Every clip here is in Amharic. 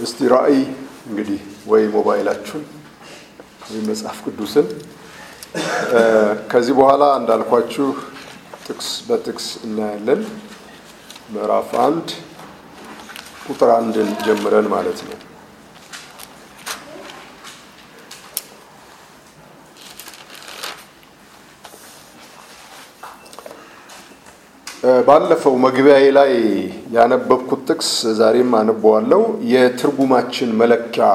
እስቲ ራእይ እንግዲህ ወይ ሞባይላችሁን ወይ መጽሐፍ ቅዱስን ከዚህ በኋላ እንዳልኳችሁ ጥቅስ በጥቅስ እናያለን። ምዕራፍ አንድ ቁጥር አንድን ጀምረን ማለት ነው። ባለፈው መግቢያዬ ላይ ያነበብኩት ጥቅስ ዛሬም አነበዋለሁ። የትርጉማችን መለኪያ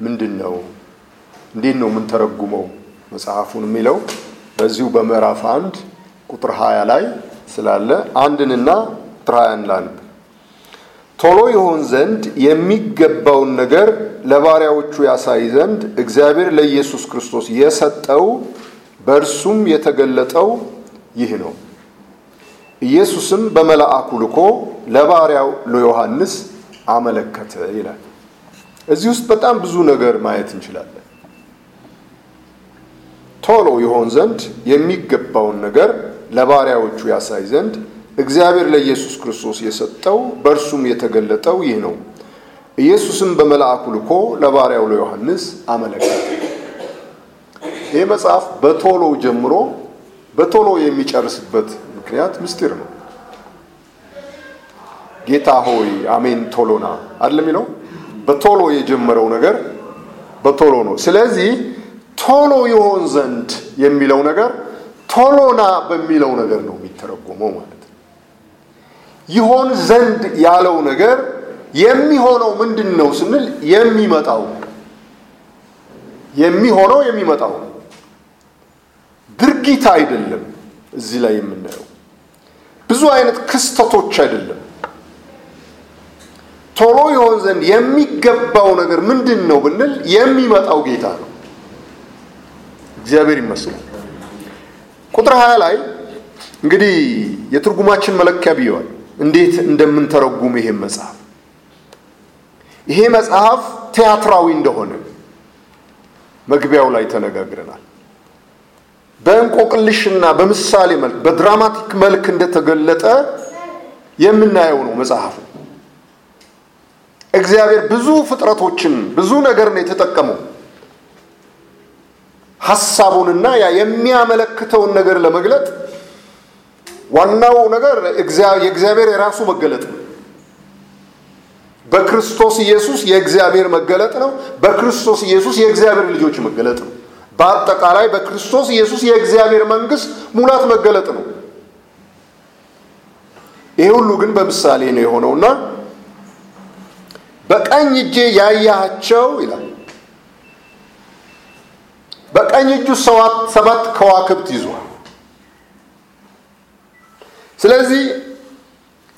ምንድን ነው? እንዴት ነው የምንተረጉመው መጽሐፉን የሚለው በዚሁ በምዕራፍ አንድ ቁጥር ሀያ ላይ ስላለ አንድንና ቁጥር ሀያን ላንብ። ቶሎ ይሆን ዘንድ የሚገባውን ነገር ለባሪያዎቹ ያሳይ ዘንድ እግዚአብሔር ለኢየሱስ ክርስቶስ የሰጠው በእርሱም የተገለጠው ይህ ነው። ኢየሱስም በመልአኩ ልኮ ለባሪያው ለዮሐንስ አመለከተ ይላል። እዚህ ውስጥ በጣም ብዙ ነገር ማየት እንችላለን። ቶሎ ይሆን ዘንድ የሚገባውን ነገር ለባሪያዎቹ ያሳይ ዘንድ እግዚአብሔር ለኢየሱስ ክርስቶስ የሰጠው በእርሱም የተገለጠው ይህ ነው። ኢየሱስም በመልአኩ ልኮ ለባሪያው ለዮሐንስ አመለከተ። ይህ መጽሐፍ በቶሎ ጀምሮ በቶሎ የሚጨርስበት ምክንያት ምስጢር ነው። ጌታ ሆይ አሜን ቶሎና አይደል የሚለው በቶሎ የጀመረው ነገር በቶሎ ነው። ስለዚህ ቶሎ ይሆን ዘንድ የሚለው ነገር ቶሎና በሚለው ነገር ነው የሚተረጎመው ማለት ነው። ይሆን ዘንድ ያለው ነገር የሚሆነው ምንድን ነው ስንል የሚመጣው የሚሆነው የሚመጣው ድርጊት አይደለም። እዚህ ላይ የምናየው ብዙ አይነት ክስተቶች አይደለም። ቶሎ ይሆን ዘንድ የሚገባው ነገር ምንድን ነው ብንል የሚመጣው ጌታ ነው። እግዚአብሔር ይመስገን። ቁጥር ሀያ ላይ እንግዲህ የትርጉማችን መለኪያ ብየዋል፣ እንዴት እንደምንተረጉም ይሄን መጽሐፍ ይሄ መጽሐፍ ቲያትራዊ እንደሆነ መግቢያው ላይ ተነጋግረናል። በእንቆቅልሽና በምሳሌ መልክ በድራማቲክ መልክ እንደተገለጠ የምናየው ነው መጽሐፉ። እግዚአብሔር ብዙ ፍጥረቶችን ብዙ ነገር ነው የተጠቀመው ሀሳቡንና ያ የሚያመለክተውን ነገር ለመግለጥ ዋናው ነገር የእግዚአብሔር የራሱ መገለጥ ነው። በክርስቶስ ኢየሱስ የእግዚአብሔር መገለጥ ነው። በክርስቶስ ኢየሱስ የእግዚአብሔር ልጆች መገለጥ ነው። በአጠቃላይ በክርስቶስ ኢየሱስ የእግዚአብሔር መንግስት ሙላት መገለጥ ነው። ይሄ ሁሉ ግን በምሳሌ ነው የሆነውና በቀኝ እጄ ያያቸው ይላል። በቀኝ እጁ ሰባት ከዋክብት ይዟል። ስለዚህ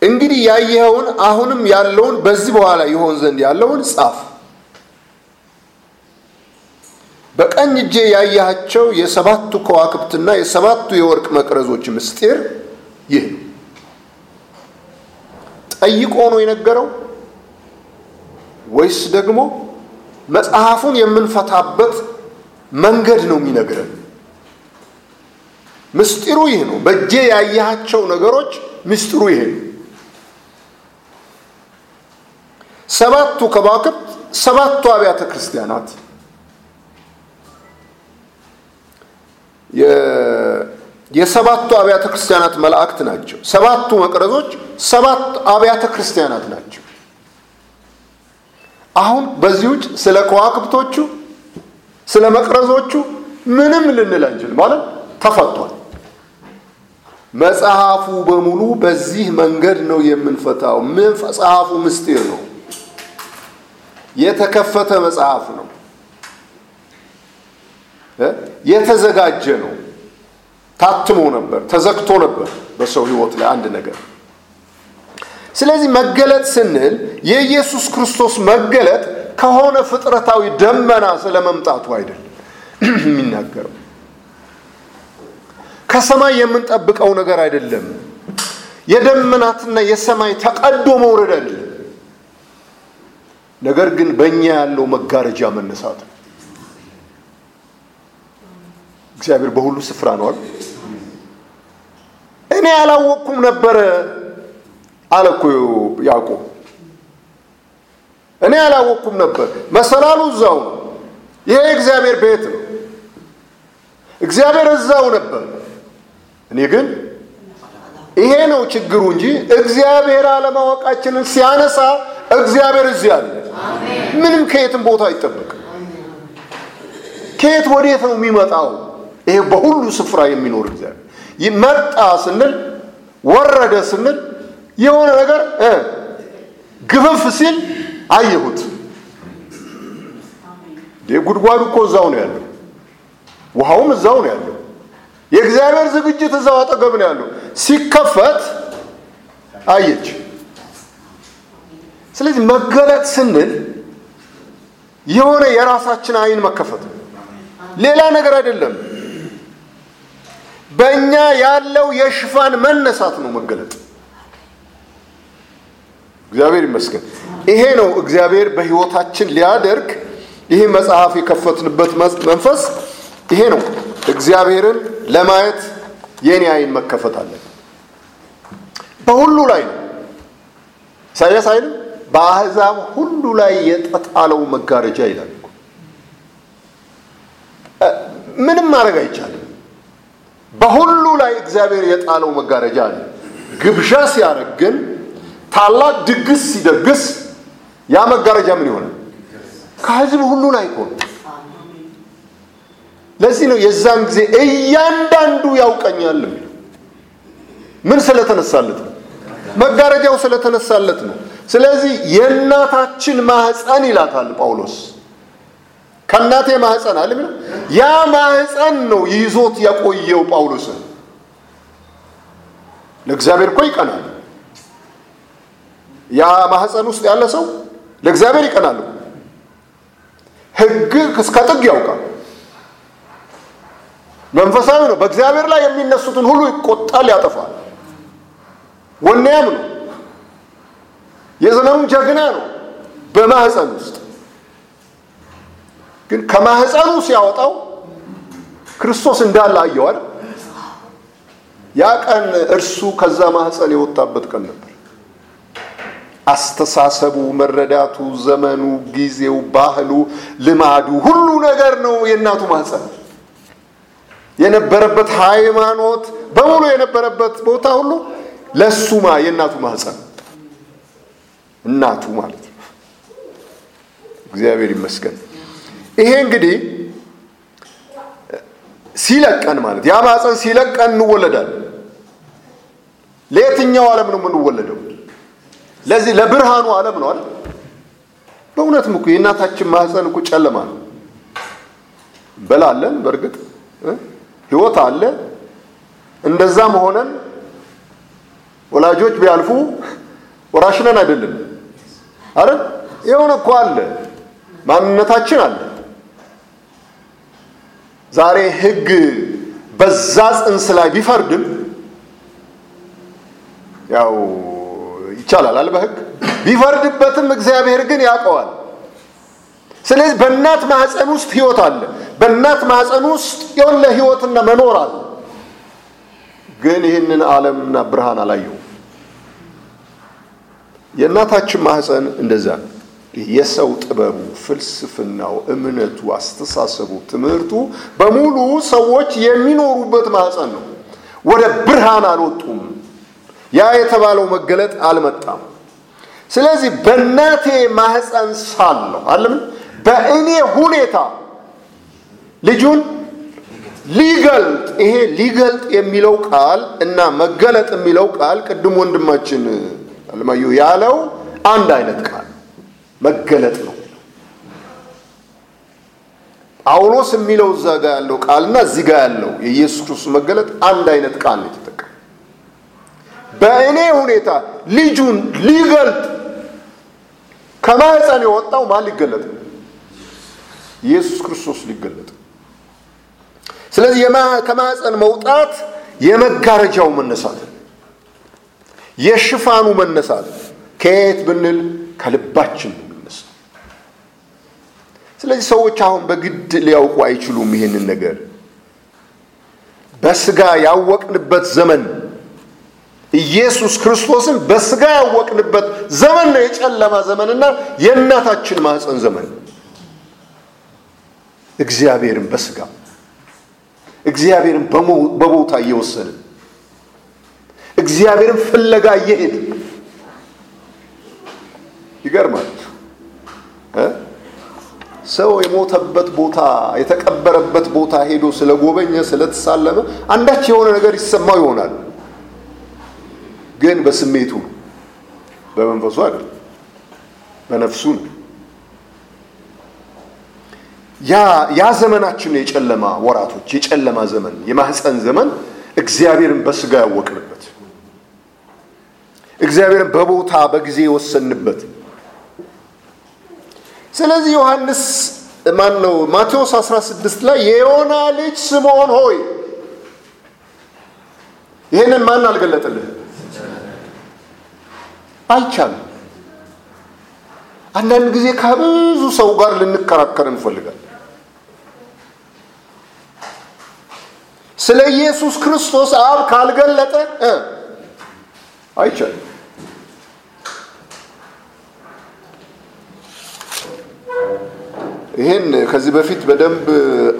እንግዲህ ያየኸውን አሁንም ያለውን በዚህ በኋላ ይሆን ዘንድ ያለውን ጻፍ። በቀኝ እጄ ያያቸው የሰባቱ ከዋክብትና የሰባቱ የወርቅ መቅረዞች ምስጢር ይህ ነው። ጠይቆ ነው የነገረው ወይስ ደግሞ መጽሐፉን የምንፈታበት መንገድ ነው የሚነግረን? ምስጢሩ ይህ ነው። በእጄ ያያቸው ነገሮች ምስጢሩ ይሄ ነው። ሰባቱ ከዋክብት ሰባቱ አብያተ ክርስቲያናት የሰባቱ አብያተ ክርስቲያናት መላእክት ናቸው። ሰባቱ መቅረዞች ሰባት አብያተ ክርስቲያናት ናቸው። አሁን በዚህ ውጭ ስለ ከዋክብቶቹ ስለ መቅረዞቹ ምንም ልንል አንችል ማለት ተፈቷል። መጽሐፉ በሙሉ በዚህ መንገድ ነው የምንፈታው። መጽሐፉ ምስጢር ነው። የተከፈተ መጽሐፍ ነው። የተዘጋጀ ነው። ታትሞ ነበር፣ ተዘግቶ ነበር በሰው ሕይወት ላይ አንድ ነገር። ስለዚህ መገለጥ ስንል የኢየሱስ ክርስቶስ መገለጥ ከሆነ ፍጥረታዊ ደመና ስለ መምጣቱ አይደለም የሚናገረው። ከሰማይ የምንጠብቀው ነገር አይደለም። የደመናትና የሰማይ ተቀዶ መውረድ አይደለም። ነገር ግን በእኛ ያለው መጋረጃ መነሳት ነው። እግዚአብሔር በሁሉ ስፍራ ነው። እኔ ያላወቅኩም ነበረ አለ እኮ ያዕቆብ። እኔ አላወቅኩም ነበር። መሰላሉ እዛው ነው። ይሄ የእግዚአብሔር ቤት ነው። እግዚአብሔር እዛው ነበር። እኔ ግን ይሄ ነው ችግሩ እንጂ እግዚአብሔር አለማወቃችንን ሲያነሳ እግዚአብሔር እዚህ አለ። ምንም ከየትም ቦታ አይጠበቅም። ከየት ወዴት ነው የሚመጣው? ይሄ በሁሉ ስፍራ የሚኖር እግዚአብሔር መጣ ስንል ወረደ ስንል የሆነ ነገር ግፍፍ ሲል አየሁት። ጉድጓዱ እኮ እዛው ነው ያለው፣ ውሃውም እዛው ነው ያለው። የእግዚአብሔር ዝግጅት እዛው አጠገብ ነው ያለው። ሲከፈት አየች። ስለዚህ መገለጥ ስንል የሆነ የራሳችን አይን መከፈት ሌላ ነገር አይደለም። በእኛ ያለው የሽፋን መነሳት ነው መገለጥ። እግዚአብሔር ይመስገን። ይሄ ነው እግዚአብሔር በሕይወታችን ሊያደርግ ይሄ መጽሐፍ የከፈትንበት መንፈስ ይሄ ነው። እግዚአብሔርን ለማየት የኔ አይን መከፈት አለ። በሁሉ ላይ ነው። ኢሳያስ አይልም በአሕዛብ ሁሉ ላይ የተጣለው መጋረጃ ይላል። ምንም ማድረግ አይቻልም። በሁሉ ላይ እግዚአብሔር የጣለው መጋረጃ አለ። ግብዣ ሲያደርግ ግን ታላቅ ድግስ ሲደግስ ያ መጋረጃ ምን ይሆናል? ከሕዝብ ሁሉ ላይ እኮ ለዚህ ነው የዛን ጊዜ እያንዳንዱ ያውቀኛል የሚለው። ምን ስለተነሳለት ነው? መጋረጃው ስለተነሳለት ነው። ስለዚህ የእናታችን ማህፀን ይላታል ጳውሎስ። ከእናቴ ማህፀን አለ የሚለው ያ ማህፀን ነው ይዞት ያቆየው ጳውሎስን። ለእግዚአብሔር እኮ ይቀናል። ያ ማህፀን ውስጥ ያለ ሰው ለእግዚአብሔር ይቀናል። ሕግ እስከ ጥግ ያውቃል። መንፈሳዊ ነው። በእግዚአብሔር ላይ የሚነሱትን ሁሉ ይቆጣል፣ ያጠፋል። ወኔያም ነው። የዘመኑ ጀግና ነው። በማህፀን ውስጥ ግን ከማህፀኑ ሲያወጣው ክርስቶስ እንዳለ አየዋል። ያ ቀን እርሱ ከዛ ማህፀን የወጣበት ቀን ነበር። አስተሳሰቡ፣ መረዳቱ፣ ዘመኑ፣ ጊዜው፣ ባህሉ፣ ልማዱ ሁሉ ነገር ነው የእናቱ ማህፀን የነበረበት ሃይማኖት በሙሉ የነበረበት ቦታ ሁሉ ለሱማ የእናቱ ማህፀን እናቱ ማለት ነው። እግዚአብሔር ይመስገን። ይሄ እንግዲህ ሲለቀን ማለት ያ ማህፀን ሲለቀን እንወለዳለን። ለየትኛው ዓለም ነው የምንወለደው? ለዚህ ለብርሃኑ ዓለም ነው አይደል? በእውነትም እኮ የእናታችን ማህፀን እኮ ጨለማ ነው። እንበላለን፣ በእርግጥ ህይወት አለ። እንደዛም ሆነን ወላጆች ቢያልፉ ወራሽነን አይደለም አይደል? የሆነ እኮ አለ፣ ማንነታችን አለ። ዛሬ ህግ በዛ ጽንስ ላይ ቢፈርድም ያው ይቻላል አለ በህግ ቢፈርድበትም እግዚአብሔር ግን ያውቀዋል። ስለዚህ በእናት ማህፀን ውስጥ ህይወት አለ። በእናት ማህፀን ውስጥ የሆነ ህይወትና መኖር አለ። ግን ይህንን ዓለምና ብርሃን አላየው። የእናታችን ማህፀን እንደዛ የሰው ጥበቡ፣ ፍልስፍናው፣ እምነቱ፣ አስተሳሰቡ፣ ትምህርቱ በሙሉ ሰዎች የሚኖሩበት ማህፀን ነው። ወደ ብርሃን አልወጡም። ያ የተባለው መገለጥ አልመጣም። ስለዚህ በእናቴ ማህፀን ሳለሁ አለምን በእኔ ሁኔታ ልጁን ሊገልጥ ይሄ ሊገልጥ የሚለው ቃል እና መገለጥ የሚለው ቃል ቅድም ወንድማችን አለማየሁ ያለው አንድ አይነት ቃል መገለጥ ነው። ጳውሎስ የሚለው እዛ ጋ ያለው ቃልና እዚህ ጋ ያለው የኢየሱስ ክርስቶስ መገለጥ አንድ አይነት ቃል ነው የተጠቀመው። በእኔ ሁኔታ ልጁን ሊገልጥ ከማህፀን የወጣው ማን ሊገለጥ ነው? ኢየሱስ ክርስቶስ ሊገለጥ። ስለዚህ ከማህፀን መውጣት የመጋረጃው መነሳት፣ የሽፋኑ መነሳት ከየት ብንል ከልባችን ነው ስለዚህ ሰዎች አሁን በግድ ሊያውቁ አይችሉም ይሄንን ነገር። በስጋ ያወቅንበት ዘመን ኢየሱስ ክርስቶስን በስጋ ያወቅንበት ዘመን ነው የጨለማ ዘመንና የእናታችን ማህፀን ዘመን። እግዚአብሔርን በስጋ እግዚአብሔርን በቦታ እየወሰንን እግዚአብሔርን ፍለጋ እየሄድን። ይገርማል። ሰው የሞተበት ቦታ የተቀበረበት ቦታ ሄዶ ስለጎበኘ ስለተሳለመ አንዳች የሆነ ነገር ይሰማው ይሆናል። ግን በስሜቱ በመንፈሱ አይደለም፣ በነፍሱ ነው። ያ ዘመናችን ነው የጨለማ ወራቶች፣ የጨለማ ዘመን፣ የማህፀን ዘመን እግዚአብሔርን በስጋ ያወቅንበት፣ እግዚአብሔርን በቦታ በጊዜ የወሰንበት ስለዚህ ዮሐንስ ማን ነው ማቴዎስ 16 ላይ የዮና ልጅ ስምዖን ሆይ ይህንን ማን አልገለጠልህ? አይቻልም። አንዳንድ ጊዜ ከብዙ ሰው ጋር ልንከራከር እንፈልጋለን። ስለ ኢየሱስ ክርስቶስ አብ ካልገለጠ አይቻልም። ይሄን ከዚህ በፊት በደንብ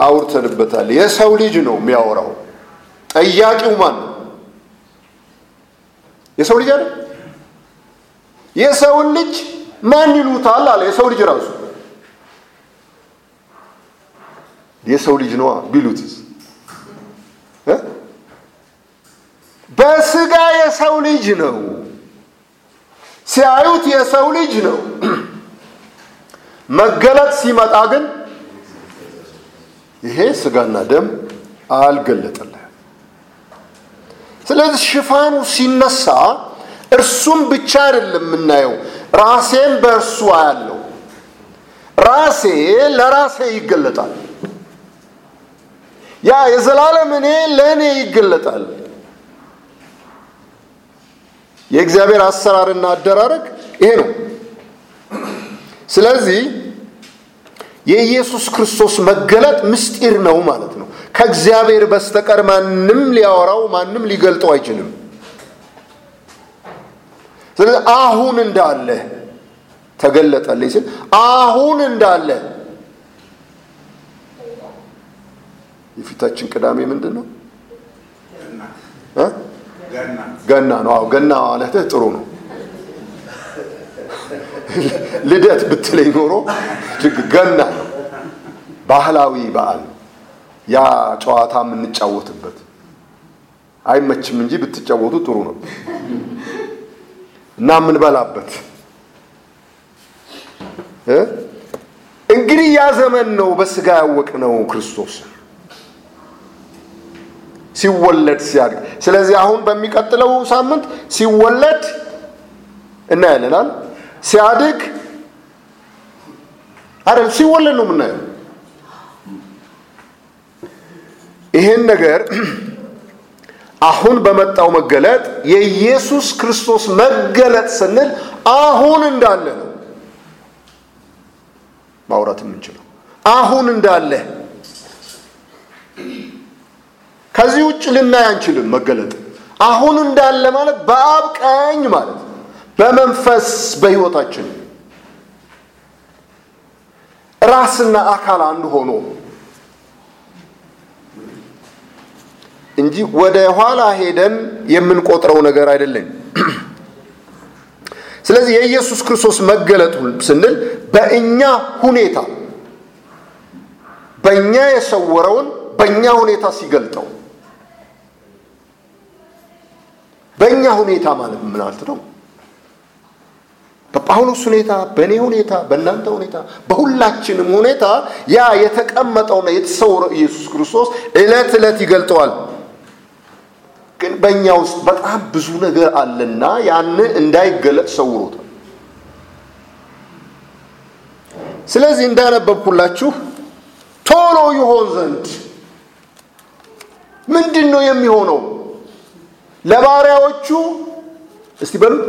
አውርተንበታል። የሰው ልጅ ነው የሚያወራው። ጠያቂው ማን ነው? የሰው ልጅ አይደል? የሰውን ልጅ ማን ይሉታል አለ። የሰው ልጅ ራሱ የሰው ልጅ ነዋ ቢሉትስ በስጋ የሰው ልጅ ነው። ሲያዩት የሰው ልጅ ነው። መገለጥ ሲመጣ ግን ይሄ ስጋና ደም አልገለጠልህም። ስለዚህ ሽፋኑ ሲነሳ እርሱም ብቻ አይደለም የምናየው፣ ራሴን በእርሱ አያለው። ራሴ ለራሴ ይገለጣል። ያ የዘላለም እኔ ለእኔ ይገለጣል። የእግዚአብሔር አሰራርና አደራረግ ይሄ ነው። ስለዚህ የኢየሱስ ክርስቶስ መገለጥ ምስጢር ነው ማለት ነው። ከእግዚአብሔር በስተቀር ማንም ሊያወራው ማንም ሊገልጠው አይችልም። ስለዚህ አሁን እንዳለ ተገለጠልኝ ሲል አሁን እንዳለ የፊታችን ቅዳሜ ምንድን ነው? ገና ነው። ገና ማለትህ ጥሩ ነው። ልደት ብትለኝ ኖሮ ገና ነው። ባህላዊ በዓል ያ ጨዋታ የምንጫወትበት አይመችም እንጂ ብትጫወቱ ጥሩ ነው እና የምንበላበት እንግዲህ ያ ዘመን ነው በስጋ ያወቅነው ክርስቶስ ሲወለድ ሲያድግ። ስለዚህ አሁን በሚቀጥለው ሳምንት ሲወለድ እናያለናል። ሲያድግ አይደል ሲወለድ ነው የምናየው። ይሄን ነገር አሁን በመጣው መገለጥ የኢየሱስ ክርስቶስ መገለጥ ስንል አሁን እንዳለ ነው ማውራት የምንችለው። አሁን እንዳለ ከዚህ ውጭ ልናይ አንችልም። መገለጥ አሁን እንዳለ ማለት በአብ ቀኝ ማለት በመንፈስ በሕይወታችን ራስና አካል አንድ ሆኖ እንጂ ወደ ኋላ ሄደን የምንቆጥረው ነገር አይደለም። ስለዚህ የኢየሱስ ክርስቶስ መገለጥ ስንል በእኛ ሁኔታ በእኛ የሰወረውን በእኛ ሁኔታ ሲገልጠው በእኛ ሁኔታ ማለት ምን ነው? በጳውሎስ ሁኔታ፣ በእኔ ሁኔታ፣ በእናንተ ሁኔታ፣ በሁላችንም ሁኔታ ያ የተቀመጠውና የተሰወረው ኢየሱስ ክርስቶስ ዕለት ዕለት ይገልጠዋል። ግን በእኛ ውስጥ በጣም ብዙ ነገር አለና ያን እንዳይገለጥ ሰውሮታል። ስለዚህ እንዳነበብኩላችሁ ቶሎ ይሆን ዘንድ ምንድን ነው የሚሆነው? ለባሪያዎቹ እስቲ በሉት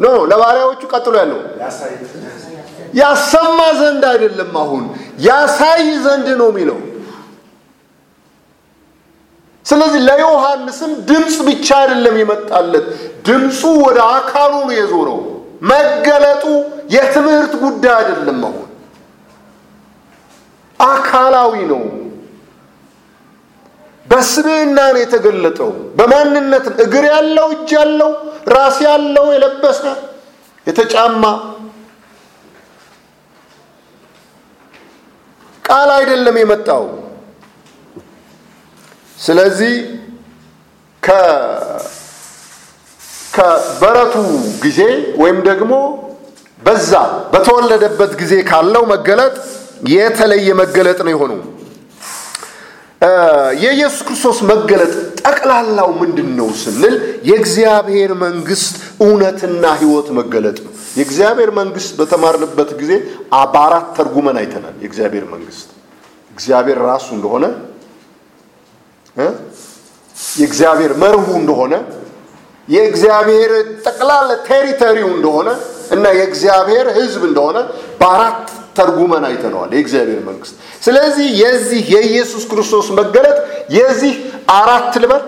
ኖ ለባሪያዎቹ ቀጥሎ ያለው ያሰማ ዘንድ አይደለም። አሁን ያሳይ ዘንድ ነው የሚለው። ስለዚህ ለዮሐንስም ድምፅ ብቻ አይደለም የመጣለት፣ ድምፁ ወደ አካሉ ነው የዞረው። መገለጡ የትምህርት ጉዳይ አይደለም። አሁን አካላዊ ነው። በስብዕና ነው የተገለጠው። በማንነት እግር ያለው እጅ ያለው ራስ ያለው የለበሰ የተጫማ ቃል አይደለም የመጣው። ስለዚህ ከበረቱ ጊዜ ወይም ደግሞ በዛ በተወለደበት ጊዜ ካለው መገለጥ የተለየ መገለጥ ነው የሆነው። የኢየሱስ ክርስቶስ መገለጥ ጠቅላላው ምንድን ነው ስንል የእግዚአብሔር መንግስት እውነትና ሕይወት መገለጥ ነው። የእግዚአብሔር መንግስት በተማርንበት ጊዜ በአራት ተርጉመን አይተናል። የእግዚአብሔር መንግስት እግዚአብሔር ራሱ እንደሆነ የእግዚአብሔር መርሁ እንደሆነ የእግዚአብሔር ጠቅላላ ቴሪተሪው እንደሆነ እና የእግዚአብሔር ሕዝብ እንደሆነ በአራት ተርጉመን አይተነዋል። የእግዚአብሔር መንግስት ስለዚህ የዚህ የኢየሱስ ክርስቶስ መገለጥ የዚህ አራት ልበል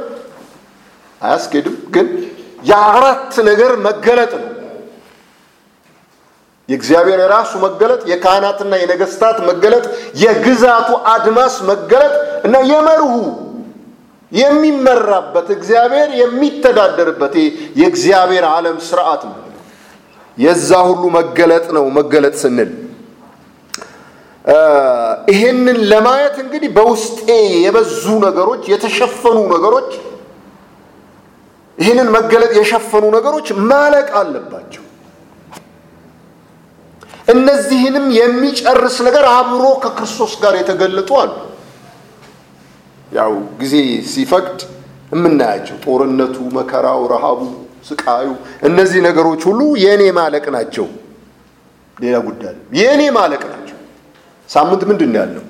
አያስኬድም፣ ግን የአራት ነገር መገለጥ ነው። የእግዚአብሔር የራሱ መገለጥ፣ የካህናትና የነገስታት መገለጥ፣ የግዛቱ አድማስ መገለጥ እና የመርሁ የሚመራበት እግዚአብሔር የሚተዳደርበት የእግዚአብሔር ዓለም ስርዓት ነው። የዛ ሁሉ መገለጥ ነው። መገለጥ ስንል ይሄንን ለማየት እንግዲህ በውስጤ የበዙ ነገሮች የተሸፈኑ ነገሮች ይህንን መገለጥ የሸፈኑ ነገሮች ማለቅ አለባቸው። እነዚህንም የሚጨርስ ነገር አብሮ ከክርስቶስ ጋር የተገለጡ አሉ። ያው ጊዜ ሲፈቅድ የምናያቸው ጦርነቱ፣ መከራው፣ ረሃቡ፣ ስቃዩ እነዚህ ነገሮች ሁሉ የእኔ ማለቅ ናቸው። ሌላ ጉዳይ የእኔ ማለቅ ናቸው። ሳምንት ምንድን ነው ያለው?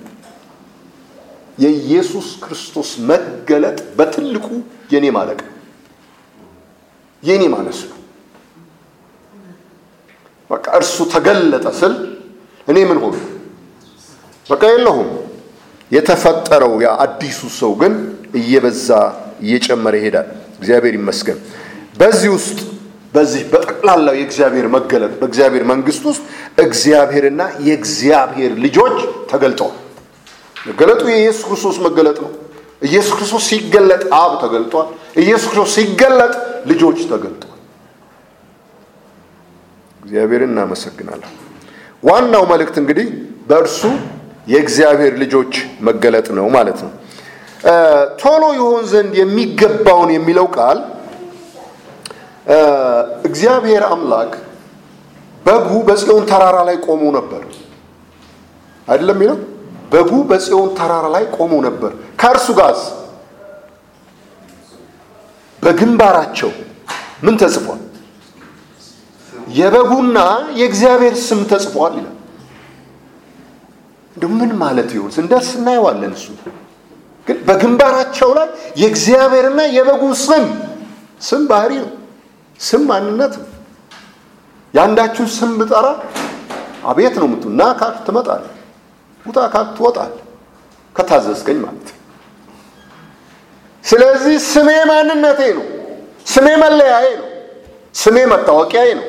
የኢየሱስ ክርስቶስ መገለጥ በትልቁ የእኔ ማለቅ የእኔ ማነስ ነው። በቃ እርሱ ተገለጠ ስል እኔ ምን ሆኑ? በቃ የለሁም። የተፈጠረው ያ አዲሱ ሰው ግን እየበዛ እየጨመረ ይሄዳል። እግዚአብሔር ይመስገን። በዚህ ውስጥ በዚህ በጠቅላላው የእግዚአብሔር መገለጥ በእግዚአብሔር መንግስት ውስጥ እግዚአብሔርና የእግዚአብሔር ልጆች ተገልጠዋል። መገለጡ የኢየሱስ ክርስቶስ መገለጥ ነው። ኢየሱስ ክርስቶስ ሲገለጥ አብ ተገልጧል። ኢየሱስ ክርስቶስ ሲገለጥ ልጆች ተገልጠዋል። እግዚአብሔርን እናመሰግናለን። ዋናው መልእክት እንግዲህ በእርሱ የእግዚአብሔር ልጆች መገለጥ ነው ማለት ነው። ቶሎ ይሆን ዘንድ የሚገባውን የሚለው ቃል እግዚአብሔር አምላክ በጉ በጽዮን ተራራ ላይ ቆሞ ነበር አይደለም የሚለው በጉ በጽዮን ተራራ ላይ ቆሞ ነበር። ከእርሱ ጋር በግንባራቸው ምን ተጽፏል? የበጉና የእግዚአብሔር ስም ተጽፏል ይላል። እንደ ምን ማለት ይሆን ስንደርስ እናየዋለን። እሱ ግን በግንባራቸው ላይ የእግዚአብሔርና የበጉ ስም ስም ባህሪ ነው። ስም ማንነት ነው። የአንዳችሁን ስም ብጠራ አቤት ነው ምቱ እና ካል ትመጣል፣ ውጣ ካል ትወጣል፣ ከታዘዝከኝ ማለት ስለዚህ ስሜ ማንነቴ ነው። ስሜ መለያዬ ነው። ስሜ መታወቂያዬ ነው።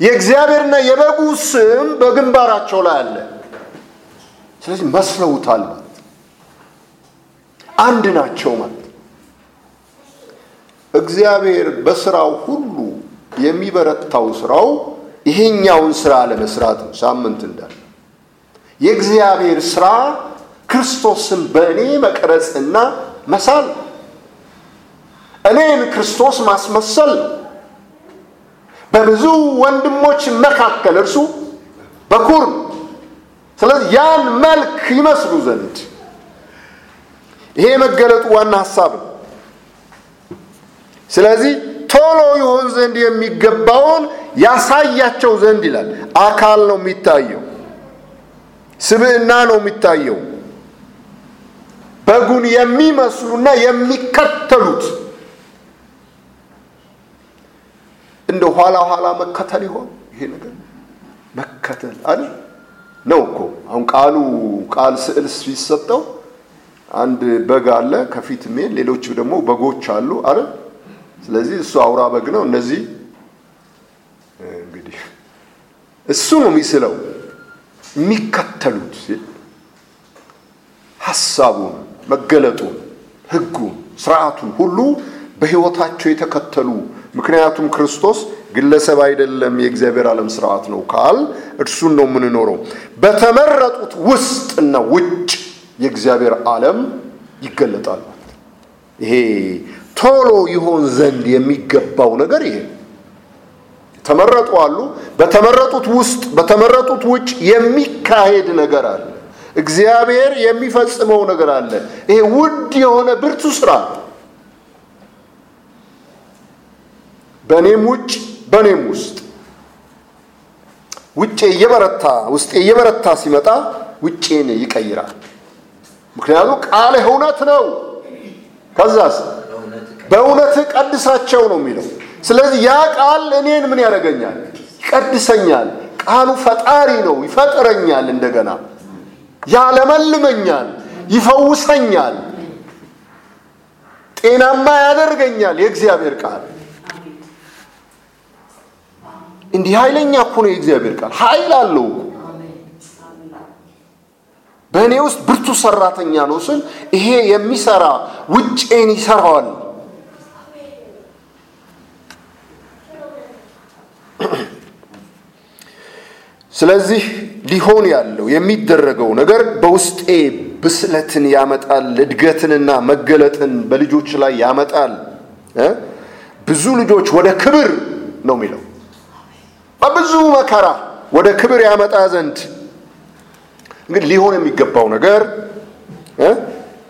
የእግዚአብሔርና የበጉ ስም በግንባራቸው ላይ አለ። ስለዚህ መስለውታል ማለት አንድ ናቸው ማለት እግዚአብሔር በስራው ሁሉ የሚበረታው ስራው ይሄኛውን ስራ ለመስራት ነው። ሳምንት እንዳለ የእግዚአብሔር ስራ ክርስቶስን በእኔ መቅረጽና መሳል እኔን ክርስቶስ ማስመሰል በብዙ ወንድሞች መካከል እርሱ በኩር ስለዚህ ያን መልክ ይመስሉ ዘንድ ይሄ መገለጡ ዋና ሀሳብ ነው። ስለዚህ ቶሎ ይሆን ዘንድ የሚገባውን ያሳያቸው ዘንድ ይላል። አካል ነው የሚታየው፣ ስብዕና ነው የሚታየው። በጉን የሚመስሉና የሚከተሉት እንደ ኋላ ኋላ መከተል ይሆን ይሄ ነገር መከተል አይደል ነው እኮ አሁን ቃሉ ቃል ስዕል ሲሰጠው አንድ በግ አለ ከፊት የሚሄድ ሌሎች ደግሞ በጎች አሉ አለ። ስለዚህ እሱ አውራ በግ ነው። እነዚህ እንግዲህ እሱ ነው የሚስለው የሚከተሉት ሲል ሀሳቡን፣ መገለጡን፣ ሕጉን፣ ስርዓቱን ሁሉ በሕይወታቸው የተከተሉ ምክንያቱም ክርስቶስ ግለሰብ አይደለም፣ የእግዚአብሔር ዓለም ስርዓት ነው ካል እርሱን ነው የምንኖረው። በተመረጡት ውስጥና ውጭ የእግዚአብሔር ዓለም ይገለጣል። ይሄ ቶሎ ይሆን ዘንድ የሚገባው ነገር ይሄ ተመረጡ አሉ። በተመረጡት ውስጥ በተመረጡት ውጭ የሚካሄድ ነገር አለ። እግዚአብሔር የሚፈጽመው ነገር አለ። ይሄ ውድ የሆነ ብርቱ ስራ በእኔም ውጭ በእኔም ውስጥ ውጭ እየበረታ ውስጤ እየበረታ ሲመጣ ውጬን ይቀይራል። ምክንያቱም ቃልህ እውነት ነው። ከዛስ በእውነት ቀድሳቸው ነው የሚለው። ስለዚህ ያ ቃል እኔን ምን ያደርገኛል? ይቀድሰኛል። ቃሉ ፈጣሪ ነው፣ ይፈጥረኛል፣ እንደገና ያለመልመኛል፣ ይፈውሰኛል፣ ጤናማ ያደርገኛል። የእግዚአብሔር ቃል እንዲህ ኃይለኛ እኮ ነው። የእግዚአብሔር ቃል ኃይል አለው በእኔ ውስጥ ብርቱ ሰራተኛ ነው ስል ይሄ የሚሰራ ውጬን ይሰራዋል። ስለዚህ ሊሆን ያለው የሚደረገው ነገር በውስጤ ብስለትን ያመጣል፣ እድገትንና መገለጥን በልጆች ላይ ያመጣል። ብዙ ልጆች ወደ ክብር ነው የሚለው በብዙ መከራ ወደ ክብር ያመጣ ዘንድ እንግዲህ ሊሆን የሚገባው ነገር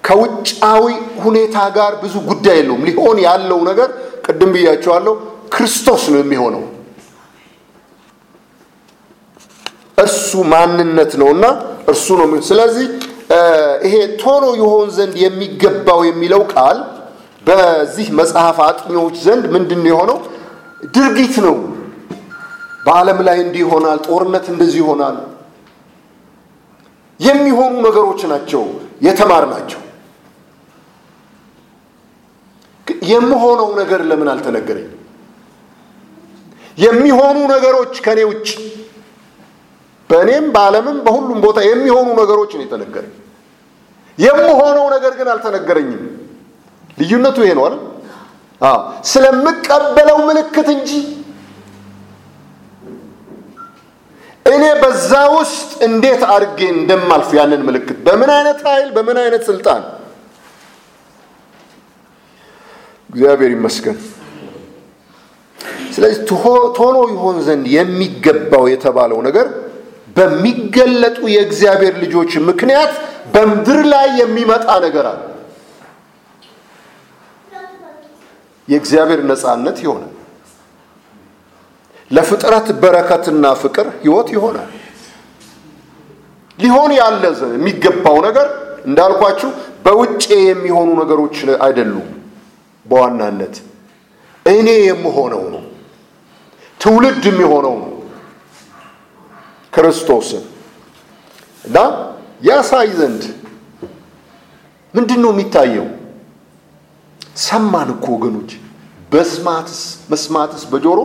ከውጫዊ ሁኔታ ጋር ብዙ ጉዳይ የለውም። ሊሆን ያለው ነገር ቅድም ብያቸዋለሁ፣ ክርስቶስ ነው የሚሆነው። እርሱ ማንነት ነውና እርሱ ነው። ስለዚህ ይሄ ቶሎ ይሆን ዘንድ የሚገባው የሚለው ቃል በዚህ መጽሐፍ አጥኚዎች ዘንድ ምንድን ነው የሆነው? ድርጊት ነው። በዓለም ላይ እንዲህ ይሆናል፣ ጦርነት እንደዚህ ይሆናል የሚሆኑ ነገሮች ናቸው የተማር ናቸው። የምሆነው ነገር ለምን አልተነገረኝ? የሚሆኑ ነገሮች ከኔ ውጭ በእኔም በዓለምም በሁሉም ቦታ የሚሆኑ ነገሮች ነው የተነገረኝ። የምሆነው ነገር ግን አልተነገረኝም። ልዩነቱ ይሄ ነው አይደል? ስለምቀበለው ምልክት እንጂ እኔ በዛ ውስጥ እንዴት አድርጌ እንደማልፍ ያንን ምልክት በምን አይነት ኃይል በምን አይነት ስልጣን እግዚአብሔር ይመስገን። ስለዚህ ቶሎ ይሆን ዘንድ የሚገባው የተባለው ነገር በሚገለጡ የእግዚአብሔር ልጆች ምክንያት በምድር ላይ የሚመጣ ነገር አለ። የእግዚአብሔር ነፃነት ይሆናል። ለፍጥረት በረከትና ፍቅር ህይወት ይሆናል። ሊሆን ያለ የሚገባው ነገር እንዳልኳችሁ በውጭ የሚሆኑ ነገሮች አይደሉም። በዋናነት እኔ የምሆነው ነው። ትውልድ የሚሆነው ነው ክርስቶስን እና ያሳይ ዘንድ ምንድን ነው የሚታየው? ሰማን እኮ ወገኖች። በስማትስ መስማትስ በጆሮ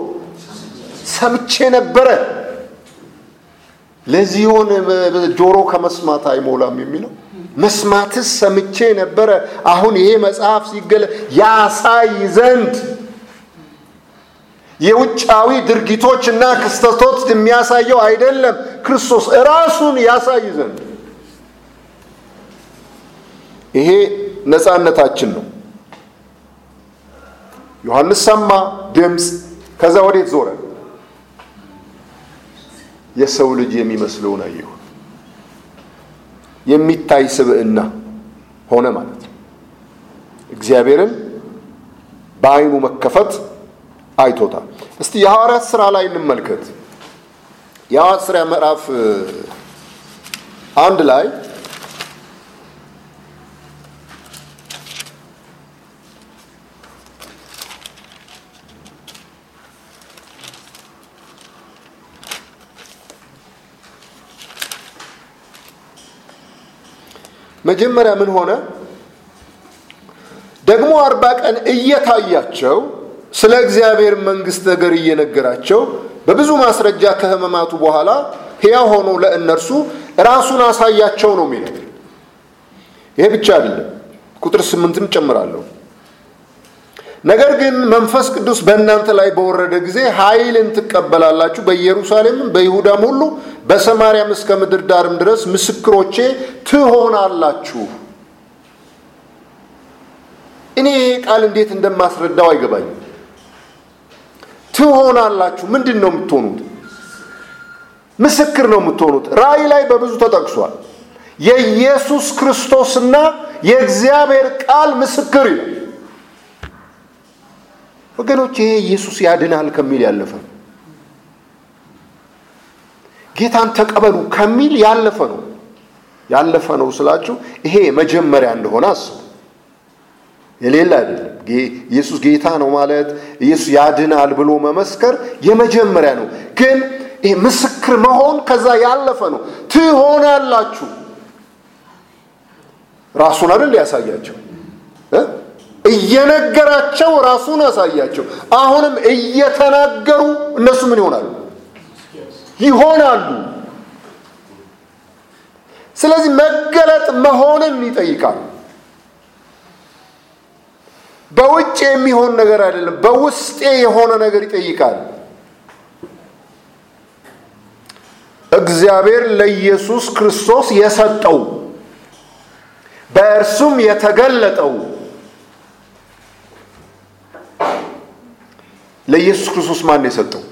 ሰምቼ ነበረ። ለዚህ ሆን ጆሮ ከመስማት አይሞላም የሚለው መስማትስ ሰምቼ ነበረ። አሁን ይሄ መጽሐፍ ሲገለ ያሳይ ዘንድ የውጫዊ ድርጊቶች እና ክስተቶች የሚያሳየው አይደለም፣ ክርስቶስ እራሱን ያሳይ ዘንድ ይሄ ነፃነታችን ነው። ዮሐንስ ሰማ ድምፅ፣ ከዛ ወዴት ዞረ? የሰው ልጅ የሚመስለውን አየሁ። የሚታይ ስብዕና ሆነ ማለት ነው። እግዚአብሔርን በዓይኑ መከፈት አይቶታል። እስቲ የሐዋርያት ሥራ ላይ እንመልከት። የሐዋርያት ሥራ ምዕራፍ አንድ ላይ መጀመሪያ ምን ሆነ? ደግሞ አርባ ቀን እየታያቸው ስለ እግዚአብሔር መንግሥት ነገር እየነገራቸው በብዙ ማስረጃ ከሕማማቱ በኋላ ሕያው ሆኖ ለእነርሱ ራሱን አሳያቸው ነው የሚለው። ይሄ ብቻ አይደለም፣ ቁጥር ስምንትም ጨምራለሁ። ነገር ግን መንፈስ ቅዱስ በእናንተ ላይ በወረደ ጊዜ ኃይልን ትቀበላላችሁ፣ በኢየሩሳሌምም በይሁዳም ሁሉ በሰማርያም እስከ ምድር ዳርም ድረስ ምስክሮቼ ትሆናላችሁ። እኔ ቃል እንዴት እንደማስረዳው አይገባኝም። ትሆናላችሁ ምንድን ነው የምትሆኑት? ምስክር ነው የምትሆኑት። ራእይ ላይ በብዙ ተጠቅሷል። የኢየሱስ ክርስቶስና የእግዚአብሔር ቃል ምስክር ይላል። ወገኖች ይሄ ኢየሱስ ያድናል ከሚል ያለፈ ነው። ጌታን ተቀበሉ ከሚል ያለፈ ነው። ያለፈ ነው ስላችሁ ይሄ መጀመሪያ እንደሆነ አስቡ። የሌላ አይደለም። ኢየሱስ ጌታ ነው ማለት ኢየሱስ ያድናል ብሎ መመስከር የመጀመሪያ ነው። ግን ይሄ ምስክር መሆን ከዛ ያለፈ ነው። ትሆናላችሁ ራሱን አይደል ያሳያቸው እየነገራቸው ራሱን አሳያቸው። አሁንም እየተናገሩ እነሱ ምን ይሆናሉ? ይሆናሉ። ስለዚህ መገለጥ መሆንን ይጠይቃል። በውጭ የሚሆን ነገር አይደለም፣ በውስጤ የሆነ ነገር ይጠይቃል። እግዚአብሔር ለኢየሱስ ክርስቶስ የሰጠው በእርሱም የተገለጠው ለኢየሱስ ክርስቶስ ማን የሰጠው?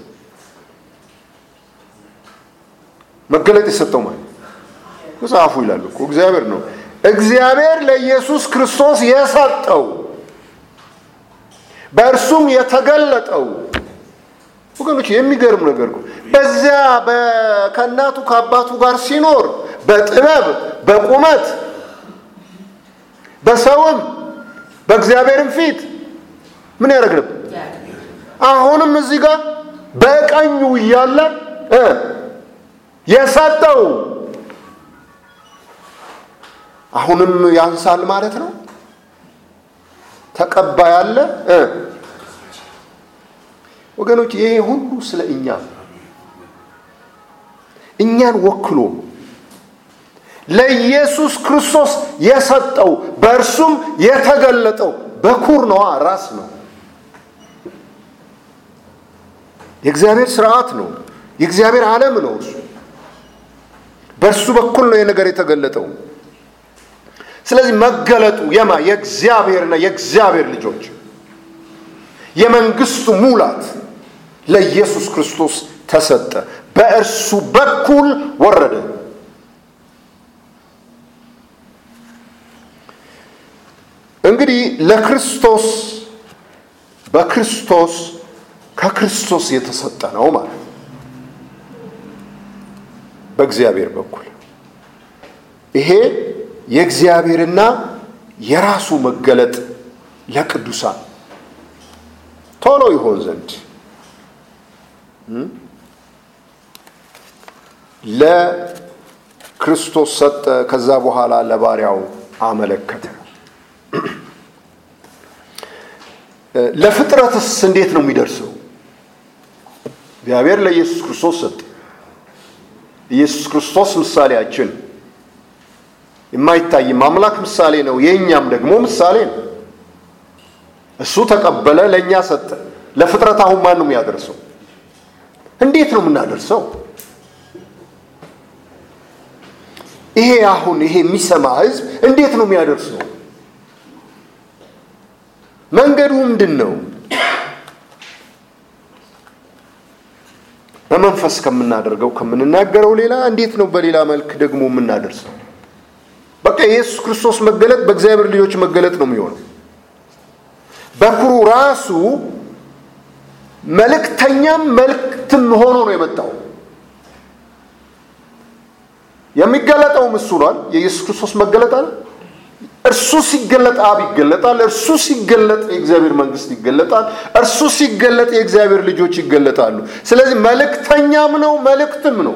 መገለጥ የሰጠው ማለት መጽሐፉ ይላል እኮ እግዚአብሔር ነው። እግዚአብሔር ለኢየሱስ ክርስቶስ የሰጠው በእርሱም የተገለጠው ወገኖች፣ የሚገርም ነገር በዚያ ከእናቱ ከአባቱ ጋር ሲኖር በጥበብ በቁመት በሰውም በእግዚአብሔርም ፊት ምን ያደርግ ነበር? አሁንም እዚህ ጋር በቀኙ እያለ የሰጠው አሁንም ያንሳል ማለት ነው። ተቀባይ አለ ወገኖች። ይሄ ሁሉ ስለ እኛ እኛን ወክሎ ለኢየሱስ ክርስቶስ የሰጠው በእርሱም የተገለጠው በኩር ነዋ፣ ራስ ነው። የእግዚአብሔር ስርዓት ነው። የእግዚአብሔር ዓለም ነው። እርሱ በእርሱ በኩል ነው የነገር የተገለጠው። ስለዚህ መገለጡ የማ? የእግዚአብሔርና የእግዚአብሔር ልጆች። የመንግስቱ ሙላት ለኢየሱስ ክርስቶስ ተሰጠ፣ በእርሱ በኩል ወረደ። እንግዲህ ለክርስቶስ በክርስቶስ ከክርስቶስ የተሰጠ ነው ማለት በእግዚአብሔር በኩል ይሄ የእግዚአብሔርና የራሱ መገለጥ ለቅዱሳን ቶሎ ይሆን ዘንድ ለክርስቶስ ሰጠ። ከዛ በኋላ ለባሪያው አመለከተ። ለፍጥረትስ እንዴት ነው የሚደርሰው? እግዚአብሔር ለኢየሱስ ክርስቶስ ሰጠ። ኢየሱስ ክርስቶስ ምሳሌያችን የማይታይም አምላክ ምሳሌ ነው። የእኛም ደግሞ ምሳሌ ነው። እሱ ተቀበለ፣ ለእኛ ሰጠ። ለፍጥረት አሁን ማን ነው የሚያደርሰው? እንዴት ነው የምናደርሰው? ይሄ አሁን ይሄ የሚሰማ ህዝብ እንዴት ነው የሚያደርሰው? መንገዱ ምንድን ነው? በመንፈስ ከምናደርገው ከምንናገረው ሌላ እንዴት ነው በሌላ መልክ ደግሞ የምናደርሰው? በቃ የኢየሱስ ክርስቶስ መገለጥ በእግዚአብሔር ልጆች መገለጥ ነው የሚሆነው። በኩሩ ራሱ መልእክተኛም መልእክትም ሆኖ ነው የመጣው። የሚገለጠውም እሱ ነው። የኢየሱስ ክርስቶስ መገለጥ እርሱ ሲገለጥ አብ ይገለጣል። እርሱ ሲገለጥ የእግዚአብሔር መንግስት ይገለጣል። እርሱ ሲገለጥ የእግዚአብሔር ልጆች ይገለጣሉ። ስለዚህ መልእክተኛም ነው መልእክትም ነው።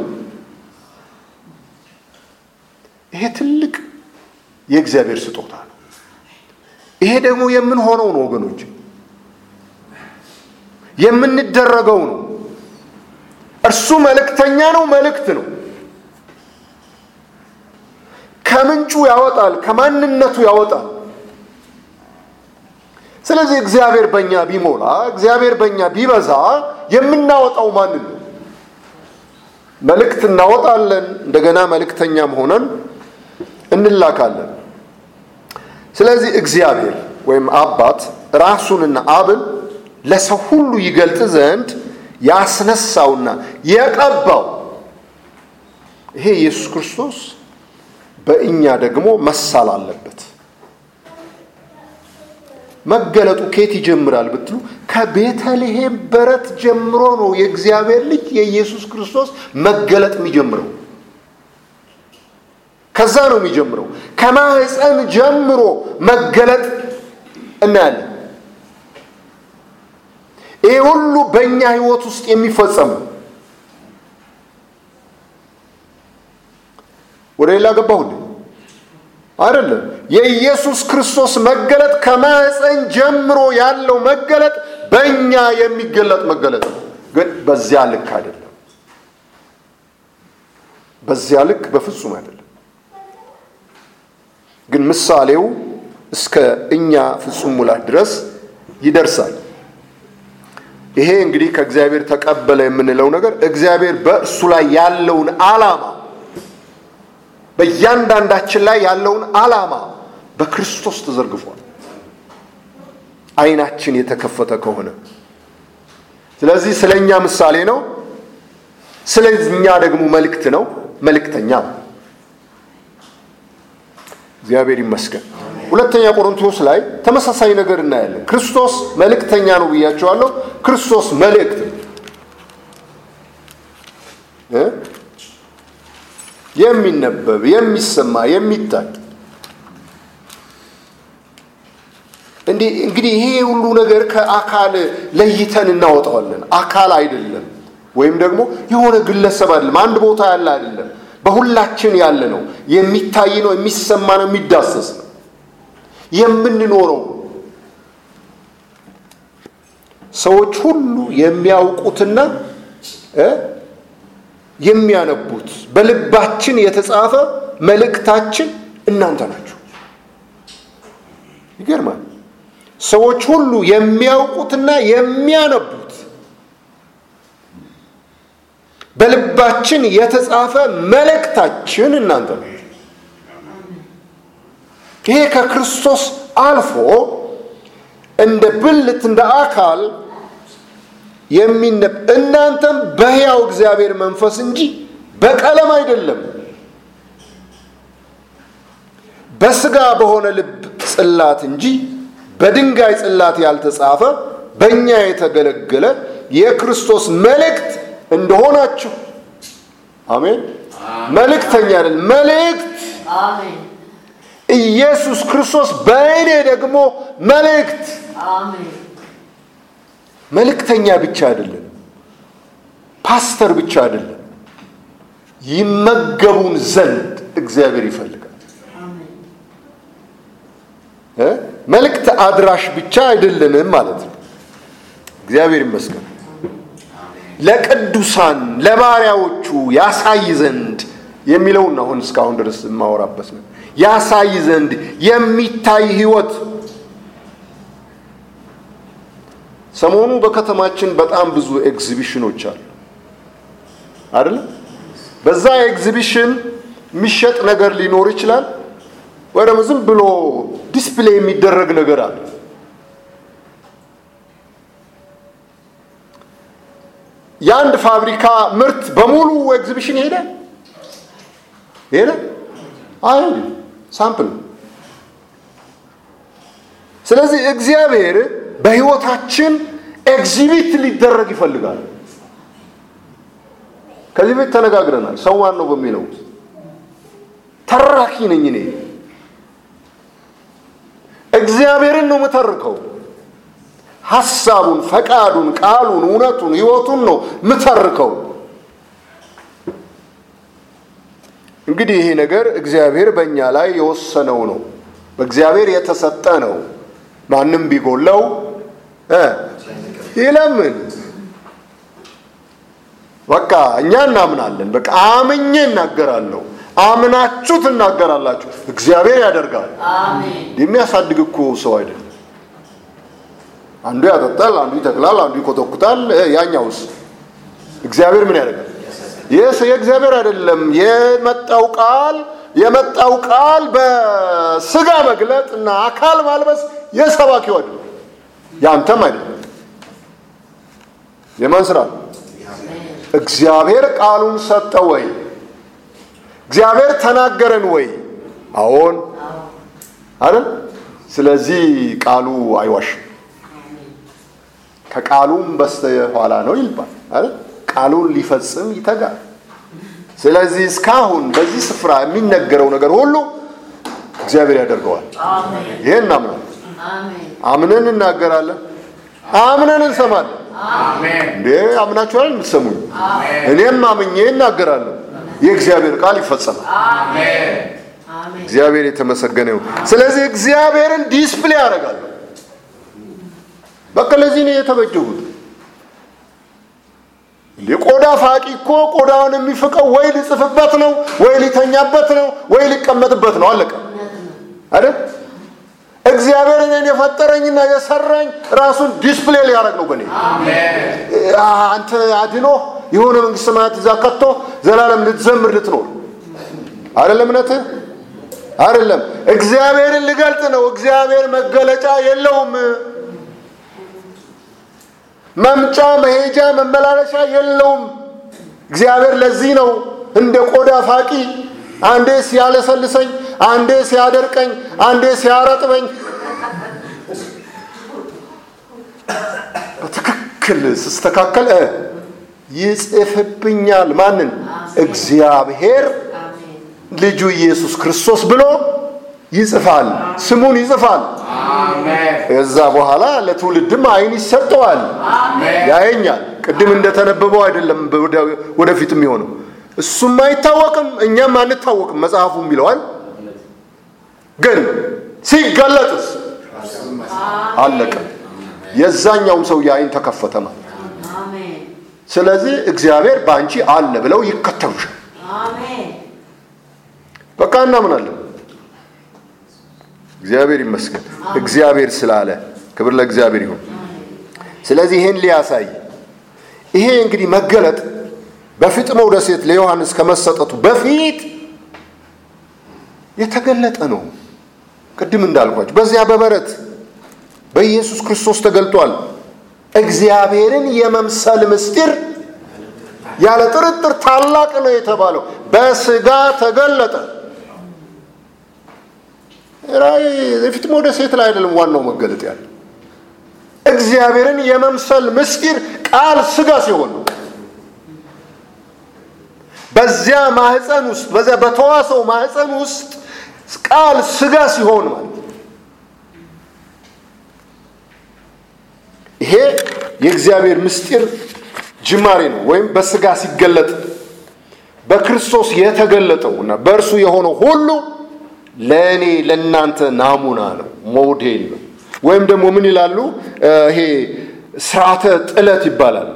ይሄ ትልቅ የእግዚአብሔር ስጦታ ነው። ይሄ ደግሞ የምንሆነው ነው ወገኖች፣ የምንደረገው ነው። እርሱ መልእክተኛ ነው፣ መልእክት ነው። ከምንጩ ያወጣል፣ ከማንነቱ ያወጣል። ስለዚህ እግዚአብሔር በእኛ ቢሞላ፣ እግዚአብሔር በእኛ ቢበዛ የምናወጣው ማንን ነው? መልእክት እናወጣለን። እንደገና መልእክተኛም ሆነን እንላካለን። ስለዚህ እግዚአብሔር ወይም አባት ራሱንና አብን ለሰው ሁሉ ይገልጥ ዘንድ ያስነሳውና የቀባው ይሄ ኢየሱስ ክርስቶስ በእኛ ደግሞ መሳል አለበት። መገለጡ ከየት ይጀምራል ብትሉ ከቤተልሔም በረት ጀምሮ ነው የእግዚአብሔር ልጅ የኢየሱስ ክርስቶስ መገለጥ የሚጀምረው። ከዛ ነው የሚጀምረው። ከማህፀን ጀምሮ መገለጥ እናያለን። ይህ ሁሉ በእኛ ህይወት ውስጥ የሚፈጸመው ወደ ሌላ ገባሁ አይደለም። የኢየሱስ ክርስቶስ መገለጥ ከማህፀን ጀምሮ ያለው መገለጥ በእኛ የሚገለጥ መገለጥ ነው። ግን በዚያ ልክ አይደለም። በዚያ ልክ በፍጹም አይደለም። ግን ምሳሌው እስከ እኛ ፍጹም ሙላት ድረስ ይደርሳል። ይሄ እንግዲህ ከእግዚአብሔር ተቀበለ የምንለው ነገር እግዚአብሔር በእሱ ላይ ያለውን ዓላማ በእያንዳንዳችን ላይ ያለውን ዓላማ በክርስቶስ ተዘርግፏል። ዓይናችን የተከፈተ ከሆነ ስለዚህ ስለ እኛ ምሳሌ ነው፣ ስለ እኛ ደግሞ መልእክት ነው፣ መልእክተኛ ነው። እግዚአብሔር ይመስገን። ሁለተኛ ቆሮንቶስ ላይ ተመሳሳይ ነገር እናያለን። ክርስቶስ መልእክተኛ ነው ብያቸዋለሁ። ክርስቶስ መልእክት የሚነበብ የሚሰማ የሚታይ እንግዲህ ይሄ ሁሉ ነገር ከአካል ለይተን እናወጣዋለን። አካል አይደለም፣ ወይም ደግሞ የሆነ ግለሰብ አይደለም፣ አንድ ቦታ ያለ አይደለም። በሁላችን ያለ ነው። የሚታይ ነው፣ የሚሰማ ነው፣ የሚዳሰስ ነው፣ የምንኖረው ሰዎች ሁሉ የሚያውቁትና የሚያነቡት በልባችን የተጻፈ መልእክታችን እናንተ ናችሁ። ይገርማል። ሰዎች ሁሉ የሚያውቁትና የሚያነቡት በልባችን የተጻፈ መልእክታችን እናንተ ናችሁ። ይሄ ከክርስቶስ አልፎ እንደ ብልት እንደ አካል የሚነብ እናንተም በሕያው እግዚአብሔር መንፈስ እንጂ በቀለም አይደለም፣ በስጋ በሆነ ልብ ጽላት እንጂ በድንጋይ ጽላት ያልተጻፈ በእኛ የተገለገለ የክርስቶስ መልእክት እንደሆናችሁ። አሜን። መልእክተኛ አይደል፣ መልእክት ኢየሱስ ክርስቶስ በእኔ ደግሞ መልእክት መልእክተኛ ብቻ አይደለም፣ ፓስተር ብቻ አይደለም። ይመገቡን ዘንድ እግዚአብሔር ይፈልጋል። መልእክት አድራሽ ብቻ አይደለንም ማለት ነው። እግዚአብሔር ይመስገን። ለቅዱሳን ለባሪያዎቹ ያሳይ ዘንድ የሚለውን አሁን እስካሁን ድረስ የማወራበት ነው። ያሳይ ዘንድ የሚታይ ህይወት ሰሞኑ በከተማችን በጣም ብዙ ኤግዚቢሽኖች አሉ አይደለ? በዛ ኤግዚቢሽን የሚሸጥ ነገር ሊኖር ይችላል፣ ወይ ደግሞ ዝም ብሎ display የሚደረግ ነገር አለ። የአንድ ፋብሪካ ምርት በሙሉ ኤግዚቢሽን ይሄዳል ይሄዳል? አይሄድም። sample ስለዚህ እግዚአብሔር በህይወታችን exhibit ሊደረግ ይፈልጋል። ከዚህ ቤት ተነጋግረናል። ሰው ማን ነው በሚለው ተራኪ ነኝ እኔ። እግዚአብሔርን ነው የምተርከው። ሐሳቡን፣ ፈቃዱን፣ ቃሉን፣ እውነቱን፣ ህይወቱን ነው ምተርከው። እንግዲህ ይሄ ነገር እግዚአብሔር በእኛ ላይ የወሰነው ነው። በእግዚአብሔር የተሰጠ ነው። ማንም ቢጎለው ይለምን። በቃ እኛ እናምናለን። በቃ አምኜ እናገራለሁ። አምናችሁ ትናገራላችሁ። እግዚአብሔር ያደርጋል። የሚያሳድግ እኮ ሰው አይደለም። አንዱ ያጠጣል፣ አንዱ ይተክላል፣ አንዱ ይኮተኩታል። ያኛውስ እግዚአብሔር ምን ያደርጋል? ይህ የእግዚአብሔር አይደለም። የመጣው ቃል የመጣው ቃል በስጋ መግለጥ እና አካል ማልበስ የሰባኪው አይደለም፣ ያንተም አይደለም። የማን ስራ? እግዚአብሔር ቃሉን ሰጠ ወይ? እግዚአብሔር ተናገረን ወይ? አዎን አይደል? ስለዚህ ቃሉ አይዋሽም። ከቃሉም በስተኋላ ነው ይልባል አይደል? ቃሉን ሊፈጽም ይተጋል። ስለዚህ እስካሁን በዚህ ስፍራ የሚነገረው ነገር ሁሉ እግዚአብሔር ያደርገዋል። ይሄን እናምናለን። አምነን እናገራለን። አምነን እንሰማለን። እንዴ አምናችኋል የምትሰሙኝ? እኔም አምኜ እናገራለሁ። የእግዚአብሔር ቃል ይፈጸማል። እግዚአብሔር የተመሰገነ ይሁን። ስለዚህ እግዚአብሔርን display ያደርጋለሁ። በቃ ለዚህ ነው የተበጀሁት። የቆዳ ፋቂ እኮ ቆዳውን የሚፍቀው ወይ ሊጽፍበት ነው፣ ወይ ሊተኛበት ነው፣ ወይ ሊቀመጥበት ነው። አለቀ አይደል? እግዚአብሔር እኔን የፈጠረኝና የሰራኝ ራሱን display ሊያደርግ ነው በእኔ አንተ አድኖ የሆነ መንግስት ሰማያት ይዛ ከቶ ዘላለም ልትዘምር ልትኖር አይደለም። እምነትህ አይደለም። እግዚአብሔርን ልገልጥ ነው። እግዚአብሔር መገለጫ የለውም። መምጫ፣ መሄጃ፣ መመላለሻ የለውም። እግዚአብሔር ለዚህ ነው እንደ ቆዳ ፋቂ አንዴ ሲያለሰልሰኝ፣ አንዴ ሲያደርቀኝ፣ አንዴ ሲያረጥበኝ በትክክል ስስተካከል ይጽፍብኛል። ማንን? እግዚአብሔር ልጁ ኢየሱስ ክርስቶስ ብሎ ይጽፋል። ስሙን ይጽፋል። ከዛ በኋላ ለትውልድም አይን ይሰጠዋል፣ ያየኛል። ቅድም እንደተነበበው አይደለም ወደፊት የሚሆነው እሱም አይታወቅም፣ እኛም አንታወቅም መጽሐፉ የሚለዋል። ግን ሲገለጥስ አለቀ። የዛኛውም ሰው የአይን ተከፈተ ማለት። ስለዚህ እግዚአብሔር በአንቺ አለ ብለው ይከተሉሻል። በቃ እናምናለን። እግዚአብሔር ይመስገን። እግዚአብሔር ስላለ ክብር ለእግዚአብሔር ይሁን። ስለዚህ ይሄን ሊያሳይ ይሄ እንግዲህ መገለጥ በፍጥሞው ደሴት ለዮሐንስ ከመሰጠቱ በፊት የተገለጠ ነው። ቅድም እንዳልኳቸው በዚያ በበረት በኢየሱስ ክርስቶስ ተገልጧል። እግዚአብሔርን የመምሰል ምስጢር ያለ ጥርጥር ታላቅ ነው የተባለው በስጋ ተገለጠ። ራእይ የፍጥሞ ደሴት ላይ አይደለም ዋናው መገለጥ ያለ እግዚአብሔርን የመምሰል ምስጢር ቃል ስጋ ሲሆን በዚያ ማህፀን ውስጥ በዚያ በተዋሰው ማህፀን ውስጥ ቃል ስጋ ሲሆን ማለት ይሄ የእግዚአብሔር ምስጢር ጅማሬ ነው። ወይም በስጋ ሲገለጥ በክርስቶስ የተገለጠው እና በእርሱ የሆነው ሁሉ ለእኔ ለእናንተ ናሙና ነው፣ ሞዴል ነው። ወይም ደግሞ ምን ይላሉ? ይሄ ስርዓተ ጥለት ይባላል።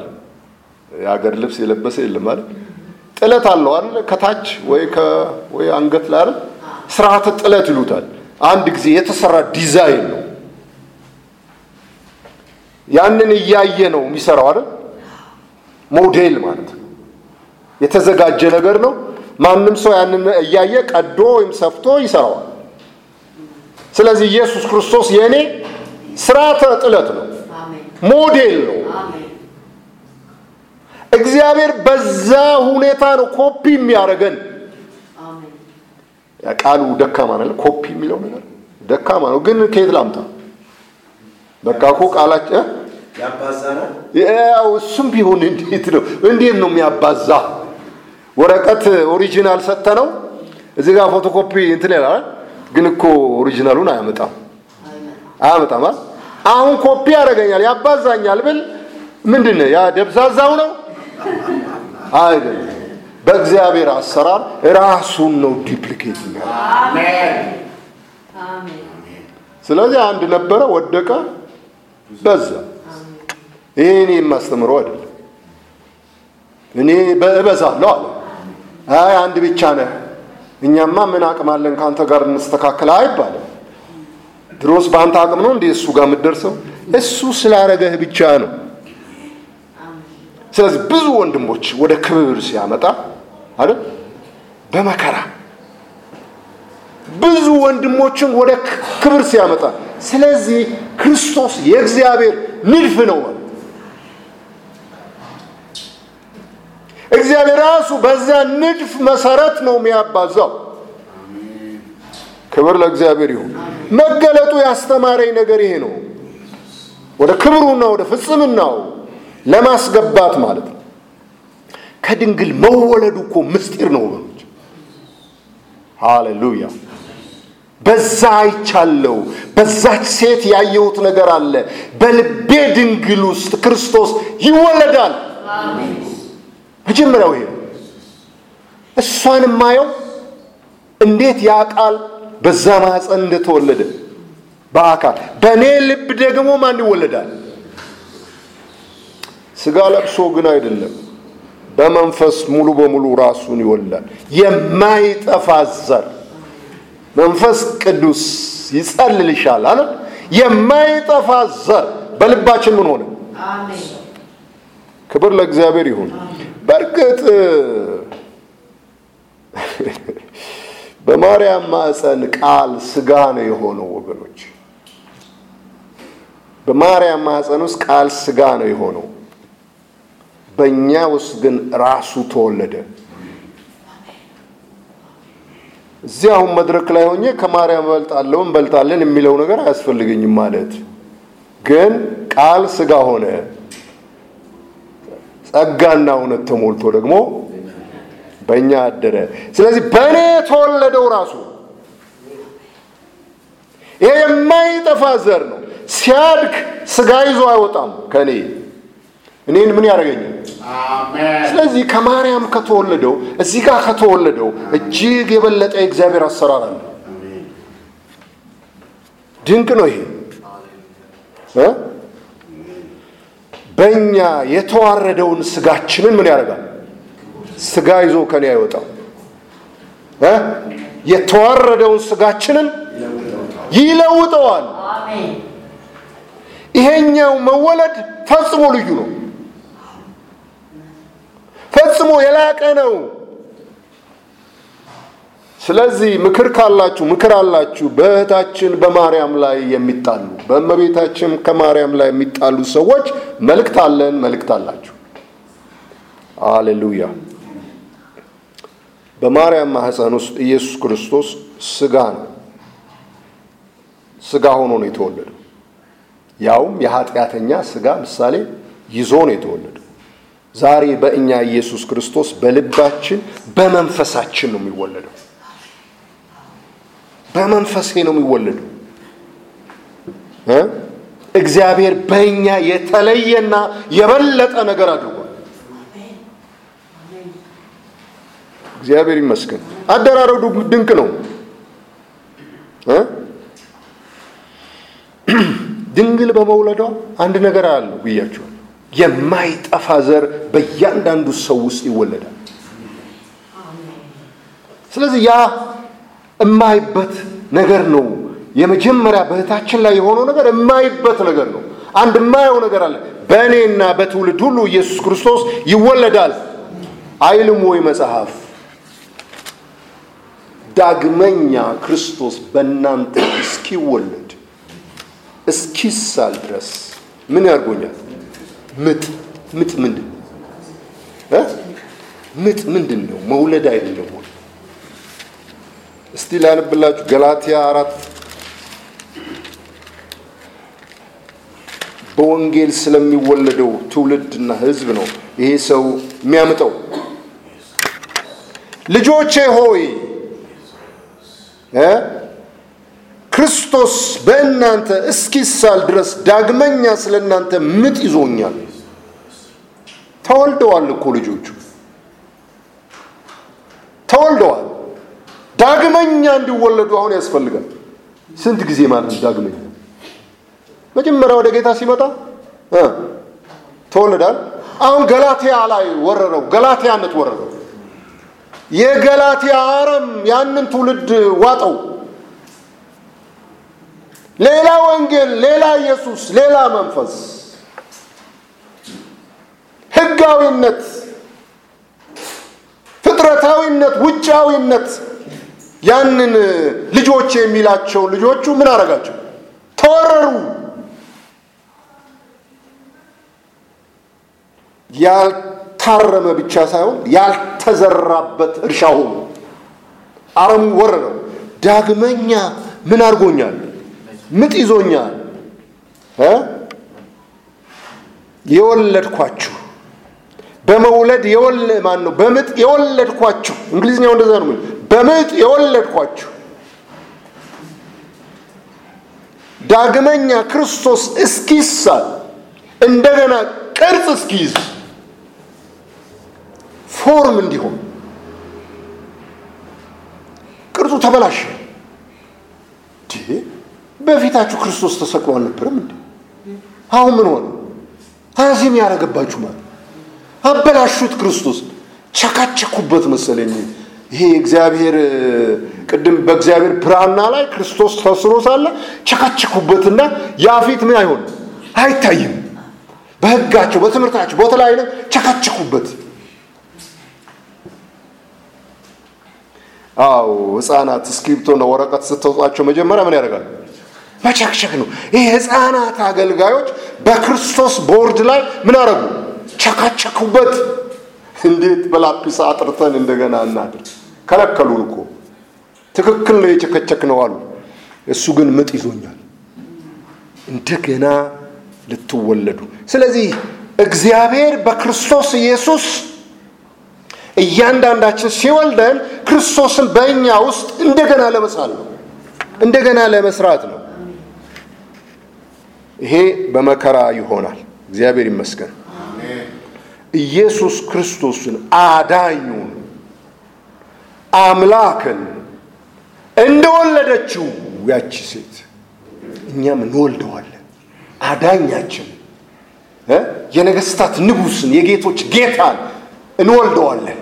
የሀገር ልብስ የለበሰ የለም ማለት ጥለት አለው አይደል? ከታች ወይ ወይ አንገት ላይ አይደል? ስርዓተ ጥለት ይሉታል። አንድ ጊዜ የተሰራ ዲዛይን ነው። ያንን እያየ ነው የሚሰራው አይደል? ሞዴል ማለት ነው። የተዘጋጀ ነገር ነው። ማንም ሰው ያንን እያየ ቀዶ ወይም ሰፍቶ ይሰራዋል። ስለዚህ ኢየሱስ ክርስቶስ የእኔ ስርዓተ ጥለት ነው፣ ሞዴል ነው። እግዚአብሔር በዛ ሁኔታ ነው ኮፒ የሚያደርገን። ቃሉ ደካማ ነው። ኮፒ የሚለው ነገር ደካማ ነው፣ ግን ከየት ላምጣ? በቃ እኮ ቃላችን ያው እሱም ቢሆን እንዴት ነው እንዴት ነው የሚያባዛ? ወረቀት original ሰጥተነው እዚህ ጋር ፎቶኮፒ እንትን ይላል፣ ግን እኮ original ኡን አያመጣም አያመጣም። አሁን ኮፒ ያደርገኛል ያባዛኛል ብል ምንድን ነው ያ ደብዛዛው ነው አይደለም። በእግዚአብሔር አሰራር ራሱን ነው duplicate ስለዚህ አንድ ነበረ፣ ወደቀ፣ በዛ። ይሄ እኔ የማስተምረው አይደለም። እኔ እበዛለሁ አለ። አይ አንድ ብቻ ነህ፣ እኛማ ምን አቅም አለን ከአንተ ጋር እንስተካከል አይባልም። ድሮስ በአንተ አቅም ነው እንዴ እሱ ጋር የምትደርሰው? እሱ ስላረገህ ብቻ ነው። ስለዚህ ብዙ ወንድሞች ወደ ክብር ሲያመጣ አይደል በመከራ ብዙ ወንድሞችን ወደ ክብር ሲያመጣ፣ ስለዚህ ክርስቶስ የእግዚአብሔር ንድፍ ነው እግዚአብሔር ራሱ በዚያ ንድፍ መሰረት ነው የሚያባዛው። ክብር ለእግዚአብሔር ይሁን። መገለጡ ያስተማረኝ ነገር ይሄ ነው። ወደ ክብሩና ወደ ፍጽምናው ለማስገባት ማለት ነው። ከድንግል መወለዱ እኮ ምስጢር ነው ወገኖች። ሃሌሉያ። በዛ አይቻለው። በዛች ሴት ያየሁት ነገር አለ። በልቤ ድንግል ውስጥ ክርስቶስ ይወለዳል። መጀመሪያው ይሄ ነው። እሷን የማየው እንዴት ያ ቃል በዛ ማህፀን እንደተወለደ በአካል በእኔ ልብ ደግሞ ማን ይወለዳል? ስጋ ለብሶ ግን አይደለም፣ በመንፈስ ሙሉ በሙሉ ራሱን ይወልዳል። የማይጠፋ ዘር መንፈስ ቅዱስ ይጸልልሻል አለ። የማይጠፋ ዘር በልባችን ምን ሆነ? ክብር ለእግዚአብሔር ይሁን። በእርግጥ በማርያም ማዕፀን ቃል ስጋ ነው የሆነው ወገኖች። በማርያም ማዕፀን ውስጥ ቃል ስጋ ነው የሆነው። በእኛ ውስጥ ግን ራሱ ተወለደ። እዚህ አሁን መድረክ ላይ ሆኜ ከማርያም እበልጣለሁ እንበልጣለን የሚለው ነገር አያስፈልገኝም ማለት ግን ቃል ስጋ ሆነ ጸጋና እውነት ተሞልቶ ደግሞ በእኛ አደረ። ስለዚህ በእኔ የተወለደው ራሱ ይሄ የማይጠፋ ዘር ነው። ሲያድግ ስጋ ይዞ አይወጣም ከእኔ እኔን ምን ያደርገኛል? ስለዚህ ከማርያም ከተወለደው እዚህ ጋር ከተወለደው እጅግ የበለጠ የእግዚአብሔር አሰራር አለ። ድንቅ ነው ይሄ በእኛ የተዋረደውን ስጋችንን ምን ያደርጋል? ስጋ ይዞ ከኔ አይወጣም። እ የተዋረደውን ስጋችንን ይለውጠዋል። ይሄኛው መወለድ ፈጽሞ ልዩ ነው። ፈጽሞ የላቀ ነው። ስለዚህ ምክር ካላችሁ ምክር አላችሁ በእህታችን በማርያም ላይ የሚጣሉ በእመቤታችን ከማርያም ላይ የሚጣሉ ሰዎች መልእክት አለን፣ መልእክት አላችሁ። አሌሉያ። በማርያም ማህፀን ውስጥ ኢየሱስ ክርስቶስ ስጋ ነው። ስጋ ሆኖ ነው የተወለደው። ያውም የኃጢአተኛ ስጋ ምሳሌ ይዞ ነው የተወለደው። ዛሬ በእኛ ኢየሱስ ክርስቶስ በልባችን በመንፈሳችን ነው የሚወለደው። በመንፈሴ ነው የሚወለደው። እ እግዚአብሔር በእኛ የተለየና የበለጠ ነገር አድርጓል። እግዚአብሔር ይመስገን። አደራረዱ ድንቅ ነው። ድንግል በመውለዷ አንድ ነገር አለው ብያቸዋል። የማይጠፋ ዘር በእያንዳንዱ ሰው ውስጥ ይወለዳል። ስለዚህ ያ የማይበት ነገር ነው። የመጀመሪያ በእህታችን ላይ የሆነው ነገር የማይበት ነገር ነው። አንድ የማየው ነገር አለ። በእኔና በትውልድ ሁሉ ኢየሱስ ክርስቶስ ይወለዳል አይልም ወይ መጽሐፍ? ዳግመኛ ክርስቶስ በእናንተ እስኪወለድ እስኪሳል ድረስ ምን ያርጎኛል? ምጥ ምጥ ምንድን ነው? ምጥ ምንድን ነው? መውለድ አይደለም ወይ? እስቲ ላንብላችሁ ገላትያ አራት በወንጌል ስለሚወለደው ትውልድና ሕዝብ ነው ይሄ ሰው የሚያምጠው። ልጆቼ ሆይ ክርስቶስ በእናንተ እስኪሳል ድረስ ዳግመኛ ስለ እናንተ ምጥ ይዞኛል። ተወልደዋል እኮ ልጆቹ ተወልደዋል። ዳግመኛ እንዲወለዱ አሁን ያስፈልጋል። ስንት ጊዜ ማለት ነው? ዳግመኛ መጀመሪያ ወደ ጌታ ሲመጣ እ ተወለዳል። አሁን ገላትያ ላይ ወረረው፣ ገላትያነት ወረረው። የገላትያ አረም ያንን ትውልድ ዋጠው። ሌላ ወንጌል፣ ሌላ ኢየሱስ፣ ሌላ መንፈስ፣ ህጋዊነት፣ ፍጥረታዊነት፣ ውጫዊነት ያንን ልጆች የሚላቸው ልጆቹ ምን አረጋቸው? ተወረሩ። ያልታረመ ብቻ ሳይሆን ያልተዘራበት እርሻ ሆኑ። አረሙ ወረረው። ዳግመኛ ምን አድርጎኛል? ምጥ ይዞኛል የወለድኳችሁ በመውለድ የወለ ማን ነው? በምጥ የወለድኳችሁ እንግሊዝኛው እንደዛ ነው። በምጥ የወለድኳችሁ ዳግመኛ ክርስቶስ እስኪሳል እንደገና ቅርጽ እስኪይዝ ፎርም እንዲሆን ቅርጹ ተበላሸ። በፊታችሁ ክርስቶስ ተሰቅሎ አልነበረም እንዴ? አሁን ምን ሆነ? ታዚም ያደረገባችሁ ማለት አበላሹት። ክርስቶስ ቸካቸኩበት መሰለኝ። ይሄ እግዚአብሔር ቅድም በእግዚአብሔር ብራና ላይ ክርስቶስ ተስሎ ሳለ ቸካቸኩበትና ያ ፊት ምን አይሆን አይታይም። በሕጋቸው በትምህርታቸው በተለያዩ ቸካቸኩበት። አዎ ህፃናት እስክሪብቶና ወረቀት ስትሰጧቸው መጀመሪያ ምን ያደርጋሉ? መቸክቸክ ነው። ይህ ህፃናት አገልጋዮች በክርስቶስ ቦርድ ላይ ምን አረጉ? ቸካቸኩበት። እንዴት በላፒስ አጥርተን እንደገና እናድር? ከለከሉን እኮ ትክክል ነው የቸከቸክ ነው አሉ። እሱ ግን ምጥ ይዞኛል እንደገና ልትወለዱ። ስለዚህ እግዚአብሔር በክርስቶስ ኢየሱስ እያንዳንዳችን ሲወልደን ክርስቶስን በእኛ ውስጥ እንደገና ለመሳል ነው፣ እንደገና ለመስራት ነው። ይሄ በመከራ ይሆናል። እግዚአብሔር ይመስገን። ኢየሱስ ክርስቶስን አዳኙን አምላክን እንደወለደችው ያቺ ሴት እኛም እንወልደዋለን። አዳኛችን የነገስታት ንጉሥን የጌቶች ጌታን እንወልደዋለን።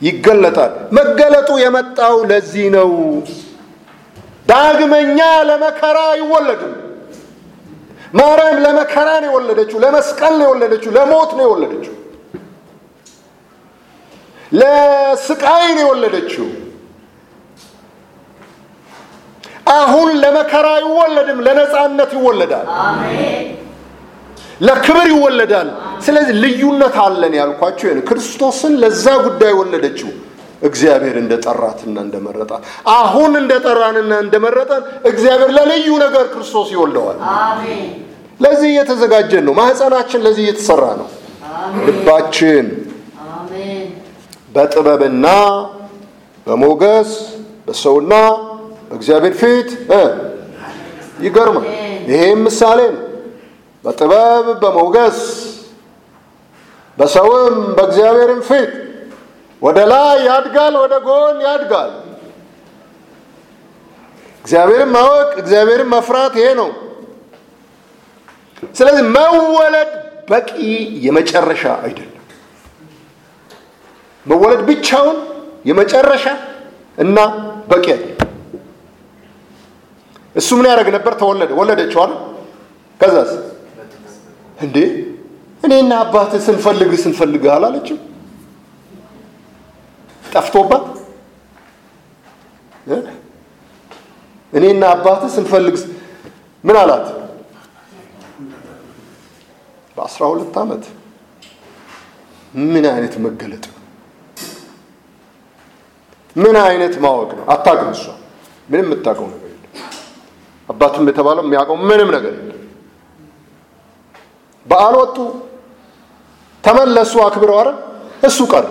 ይገለጣል። መገለጡ የመጣው ለዚህ ነው። ዳግመኛ ለመከራ አይወለድም። ማርያም ለመከራ ነው የወለደችው፣ ለመስቀል ነው የወለደችው፣ ለሞት ነው የወለደችው፣ ለስቃይ ነው የወለደችው። አሁን ለመከራ አይወለድም፣ ለነፃነት ይወለዳል፣ ለክብር ይወለዳል። ስለዚህ ልዩነት አለን ያልኳቸው ክርስቶስን ለዛ ጉዳይ ወለደችው። እግዚአብሔር እንደጠራትና እንደመረጣት አሁን እንደጠራንና እንደመረጠን እግዚአብሔር ለልዩ ነገር ክርስቶስ ይወልደዋል። ለዚህ እየተዘጋጀን ነው። ማህፀናችን ለዚህ እየተሰራ ነው። ልባችን በጥበብና በሞገስ በሰውና በእግዚአብሔር ፊት ይገርማል። ይሄም ምሳሌ ነው። በጥበብ በሞገስ በሰውም በእግዚአብሔርም ፊት ወደ ላይ ያድጋል፣ ወደ ጎን ያድጋል። እግዚአብሔርን ማወቅ እግዚአብሔርን መፍራት ይሄ ነው። ስለዚህ መወለድ በቂ የመጨረሻ አይደለም። መወለድ ብቻውን የመጨረሻ እና በቂ አይደለም። እሱ ምን ያደርግ ነበር? ተወለደ፣ ወለደችው አለ። ከዛስ እንዴ እኔና አባትህ ስንፈልግህ ስንፈልግህ አላለችም? ጠፍቶባት እኔና አባትህ ስንፈልግ ምን አላት? በአስራ ሁለት ዓመት ምን አይነት መገለጥ ነው? ምን አይነት ማወቅ ነው? አታውቅም። እሷ ምንም የምታውቀው ነገር የለም። አባቱም የተባለው የሚያውቀው ምንም ነገር የለም። በዓል ወጡ፣ ተመለሱ፣ አክብረው አረ እሱ ቀረ።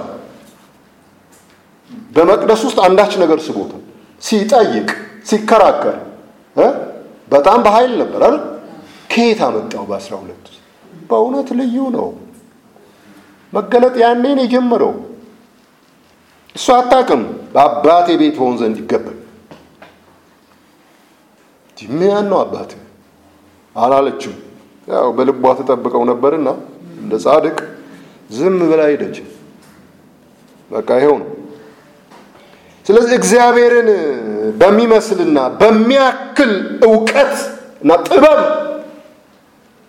በመቅደስ ውስጥ አንዳች ነገር ስቦታል። ሲጠይቅ ሲከራከር በጣም በኃይል ነበር አይደል? ከየት አመጣው? በአስራ ውስጥ በእውነት ልዩ ነው መገለጥ። ያኔን የጀመረው እሱ አታውቅም። በአባቴ ቤት ሆን ዘንድ ይገባል። ምን ነው አባት አላለችም። ያው በልቧ ተጠብቀው ነበርና እንደ ጻድቅ ዝም ብላ ሄደች። በቃ ይኸው ነው። ስለዚህ እግዚአብሔርን በሚመስልና በሚያክል እውቀት እና ጥበብ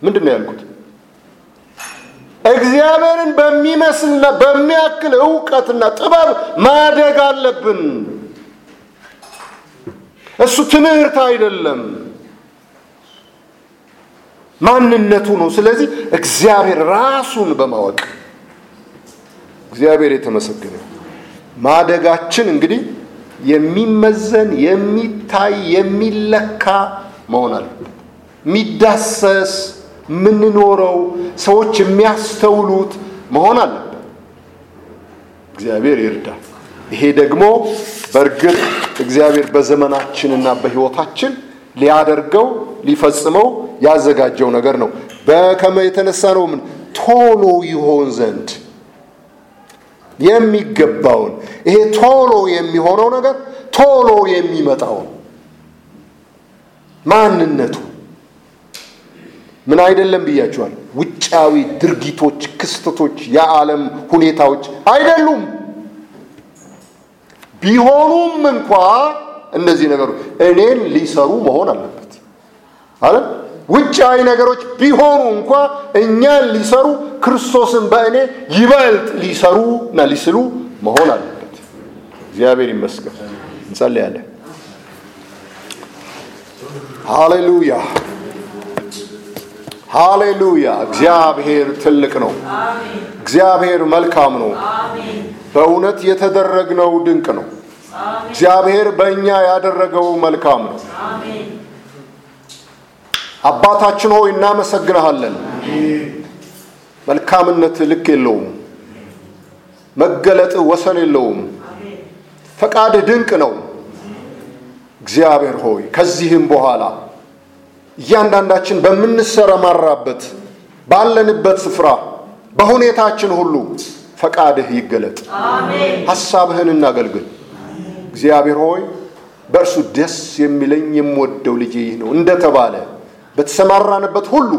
ምንድን ነው ያልኩት? እግዚአብሔርን በሚመስልና በሚያክል እውቀትና ጥበብ ማደግ አለብን። እሱ ትምህርት አይደለም፣ ማንነቱ ነው። ስለዚህ እግዚአብሔር ራሱን በማወቅ እግዚአብሔር የተመሰገነ ማደጋችን እንግዲህ የሚመዘን የሚታይ የሚለካ መሆን የሚዳሰስ የምንኖረው ሰዎች የሚያስተውሉት መሆን አለበት። እግዚአብሔር ይርዳል። ይሄ ደግሞ በእርግጥ እግዚአብሔር በዘመናችንና በሕይወታችን ሊያደርገው ሊፈጽመው ያዘጋጀው ነገር ነው። በከመ የተነሳ ነው ምን ቶሎ ይሆን ዘንድ የሚገባውን ይሄ ቶሎ የሚሆነው ነገር ቶሎ የሚመጣው ማንነቱ ምን አይደለም ብያቸዋል። ውጫዊ ድርጊቶች፣ ክስተቶች፣ የዓለም ሁኔታዎች አይደሉም። ቢሆኑም እንኳ እነዚህ ነገሮች እኔን ሊሰሩ መሆን አለበት አለ። ውጫዊ ነገሮች ቢሆኑ እንኳ እኛን ሊሰሩ ክርስቶስን በእኔ ይበልጥ ሊሰሩ እና ሊስሉ መሆን አለበት። እግዚአብሔር ይመስገን። እንጸልያለን። ሃሌሉያ ሃሌሉያ። እግዚአብሔር ትልቅ ነው። እግዚአብሔር መልካም ነው። በእውነት የተደረግነው ድንቅ ነው። እግዚአብሔር በእኛ ያደረገው መልካም ነው። አባታችን ሆይ እናመሰግንሃለን። መልካምነት ልክ የለውም። መገለጥ ወሰን የለውም። ፈቃድህ ድንቅ ነው። እግዚአብሔር ሆይ ከዚህም በኋላ እያንዳንዳችን በምንሰረማራበት ባለንበት ስፍራ በሁኔታችን ሁሉ ፈቃድህ ይገለጥ። ሐሳብህን እናገልግል። እግዚአብሔር ሆይ በእርሱ ደስ የሚለኝ የምወደው ልጄ ይህ ነው እንደተባለ በተሰማራንበት ሁሉ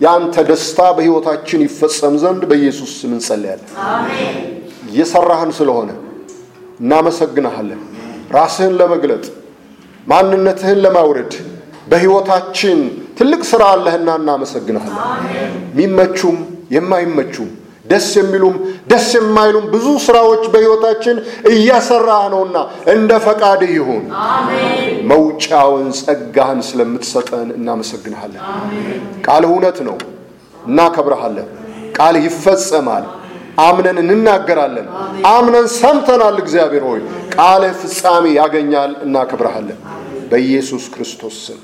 የአንተ ደስታ በሕይወታችን ይፈጸም ዘንድ በኢየሱስ ስም እንጸልያለን። እየሰራህን ስለሆነ እናመሰግንሃለን። ራስህን ለመግለጥ ማንነትህን ለማውረድ በሕይወታችን ትልቅ ሥራ አለህና እናመሰግንሃለን። የሚመቹም የማይመቹም ደስ የሚሉም ደስ የማይሉም ብዙ ስራዎች በሕይወታችን እያሰራህ ነውና እንደ ፈቃድህ ይሁን። መውጫውን ጸጋህን ስለምትሰጠን እናመሰግንሃለን። ቃልህ እውነት ነው፣ እናከብረሃለን። ቃልህ ይፈጸማል። አምነን እንናገራለን። አምነን ሰምተናል። እግዚአብሔር ሆይ ቃልህ ፍጻሜ ያገኛል። እናከብረሃለን። በኢየሱስ ክርስቶስ ስም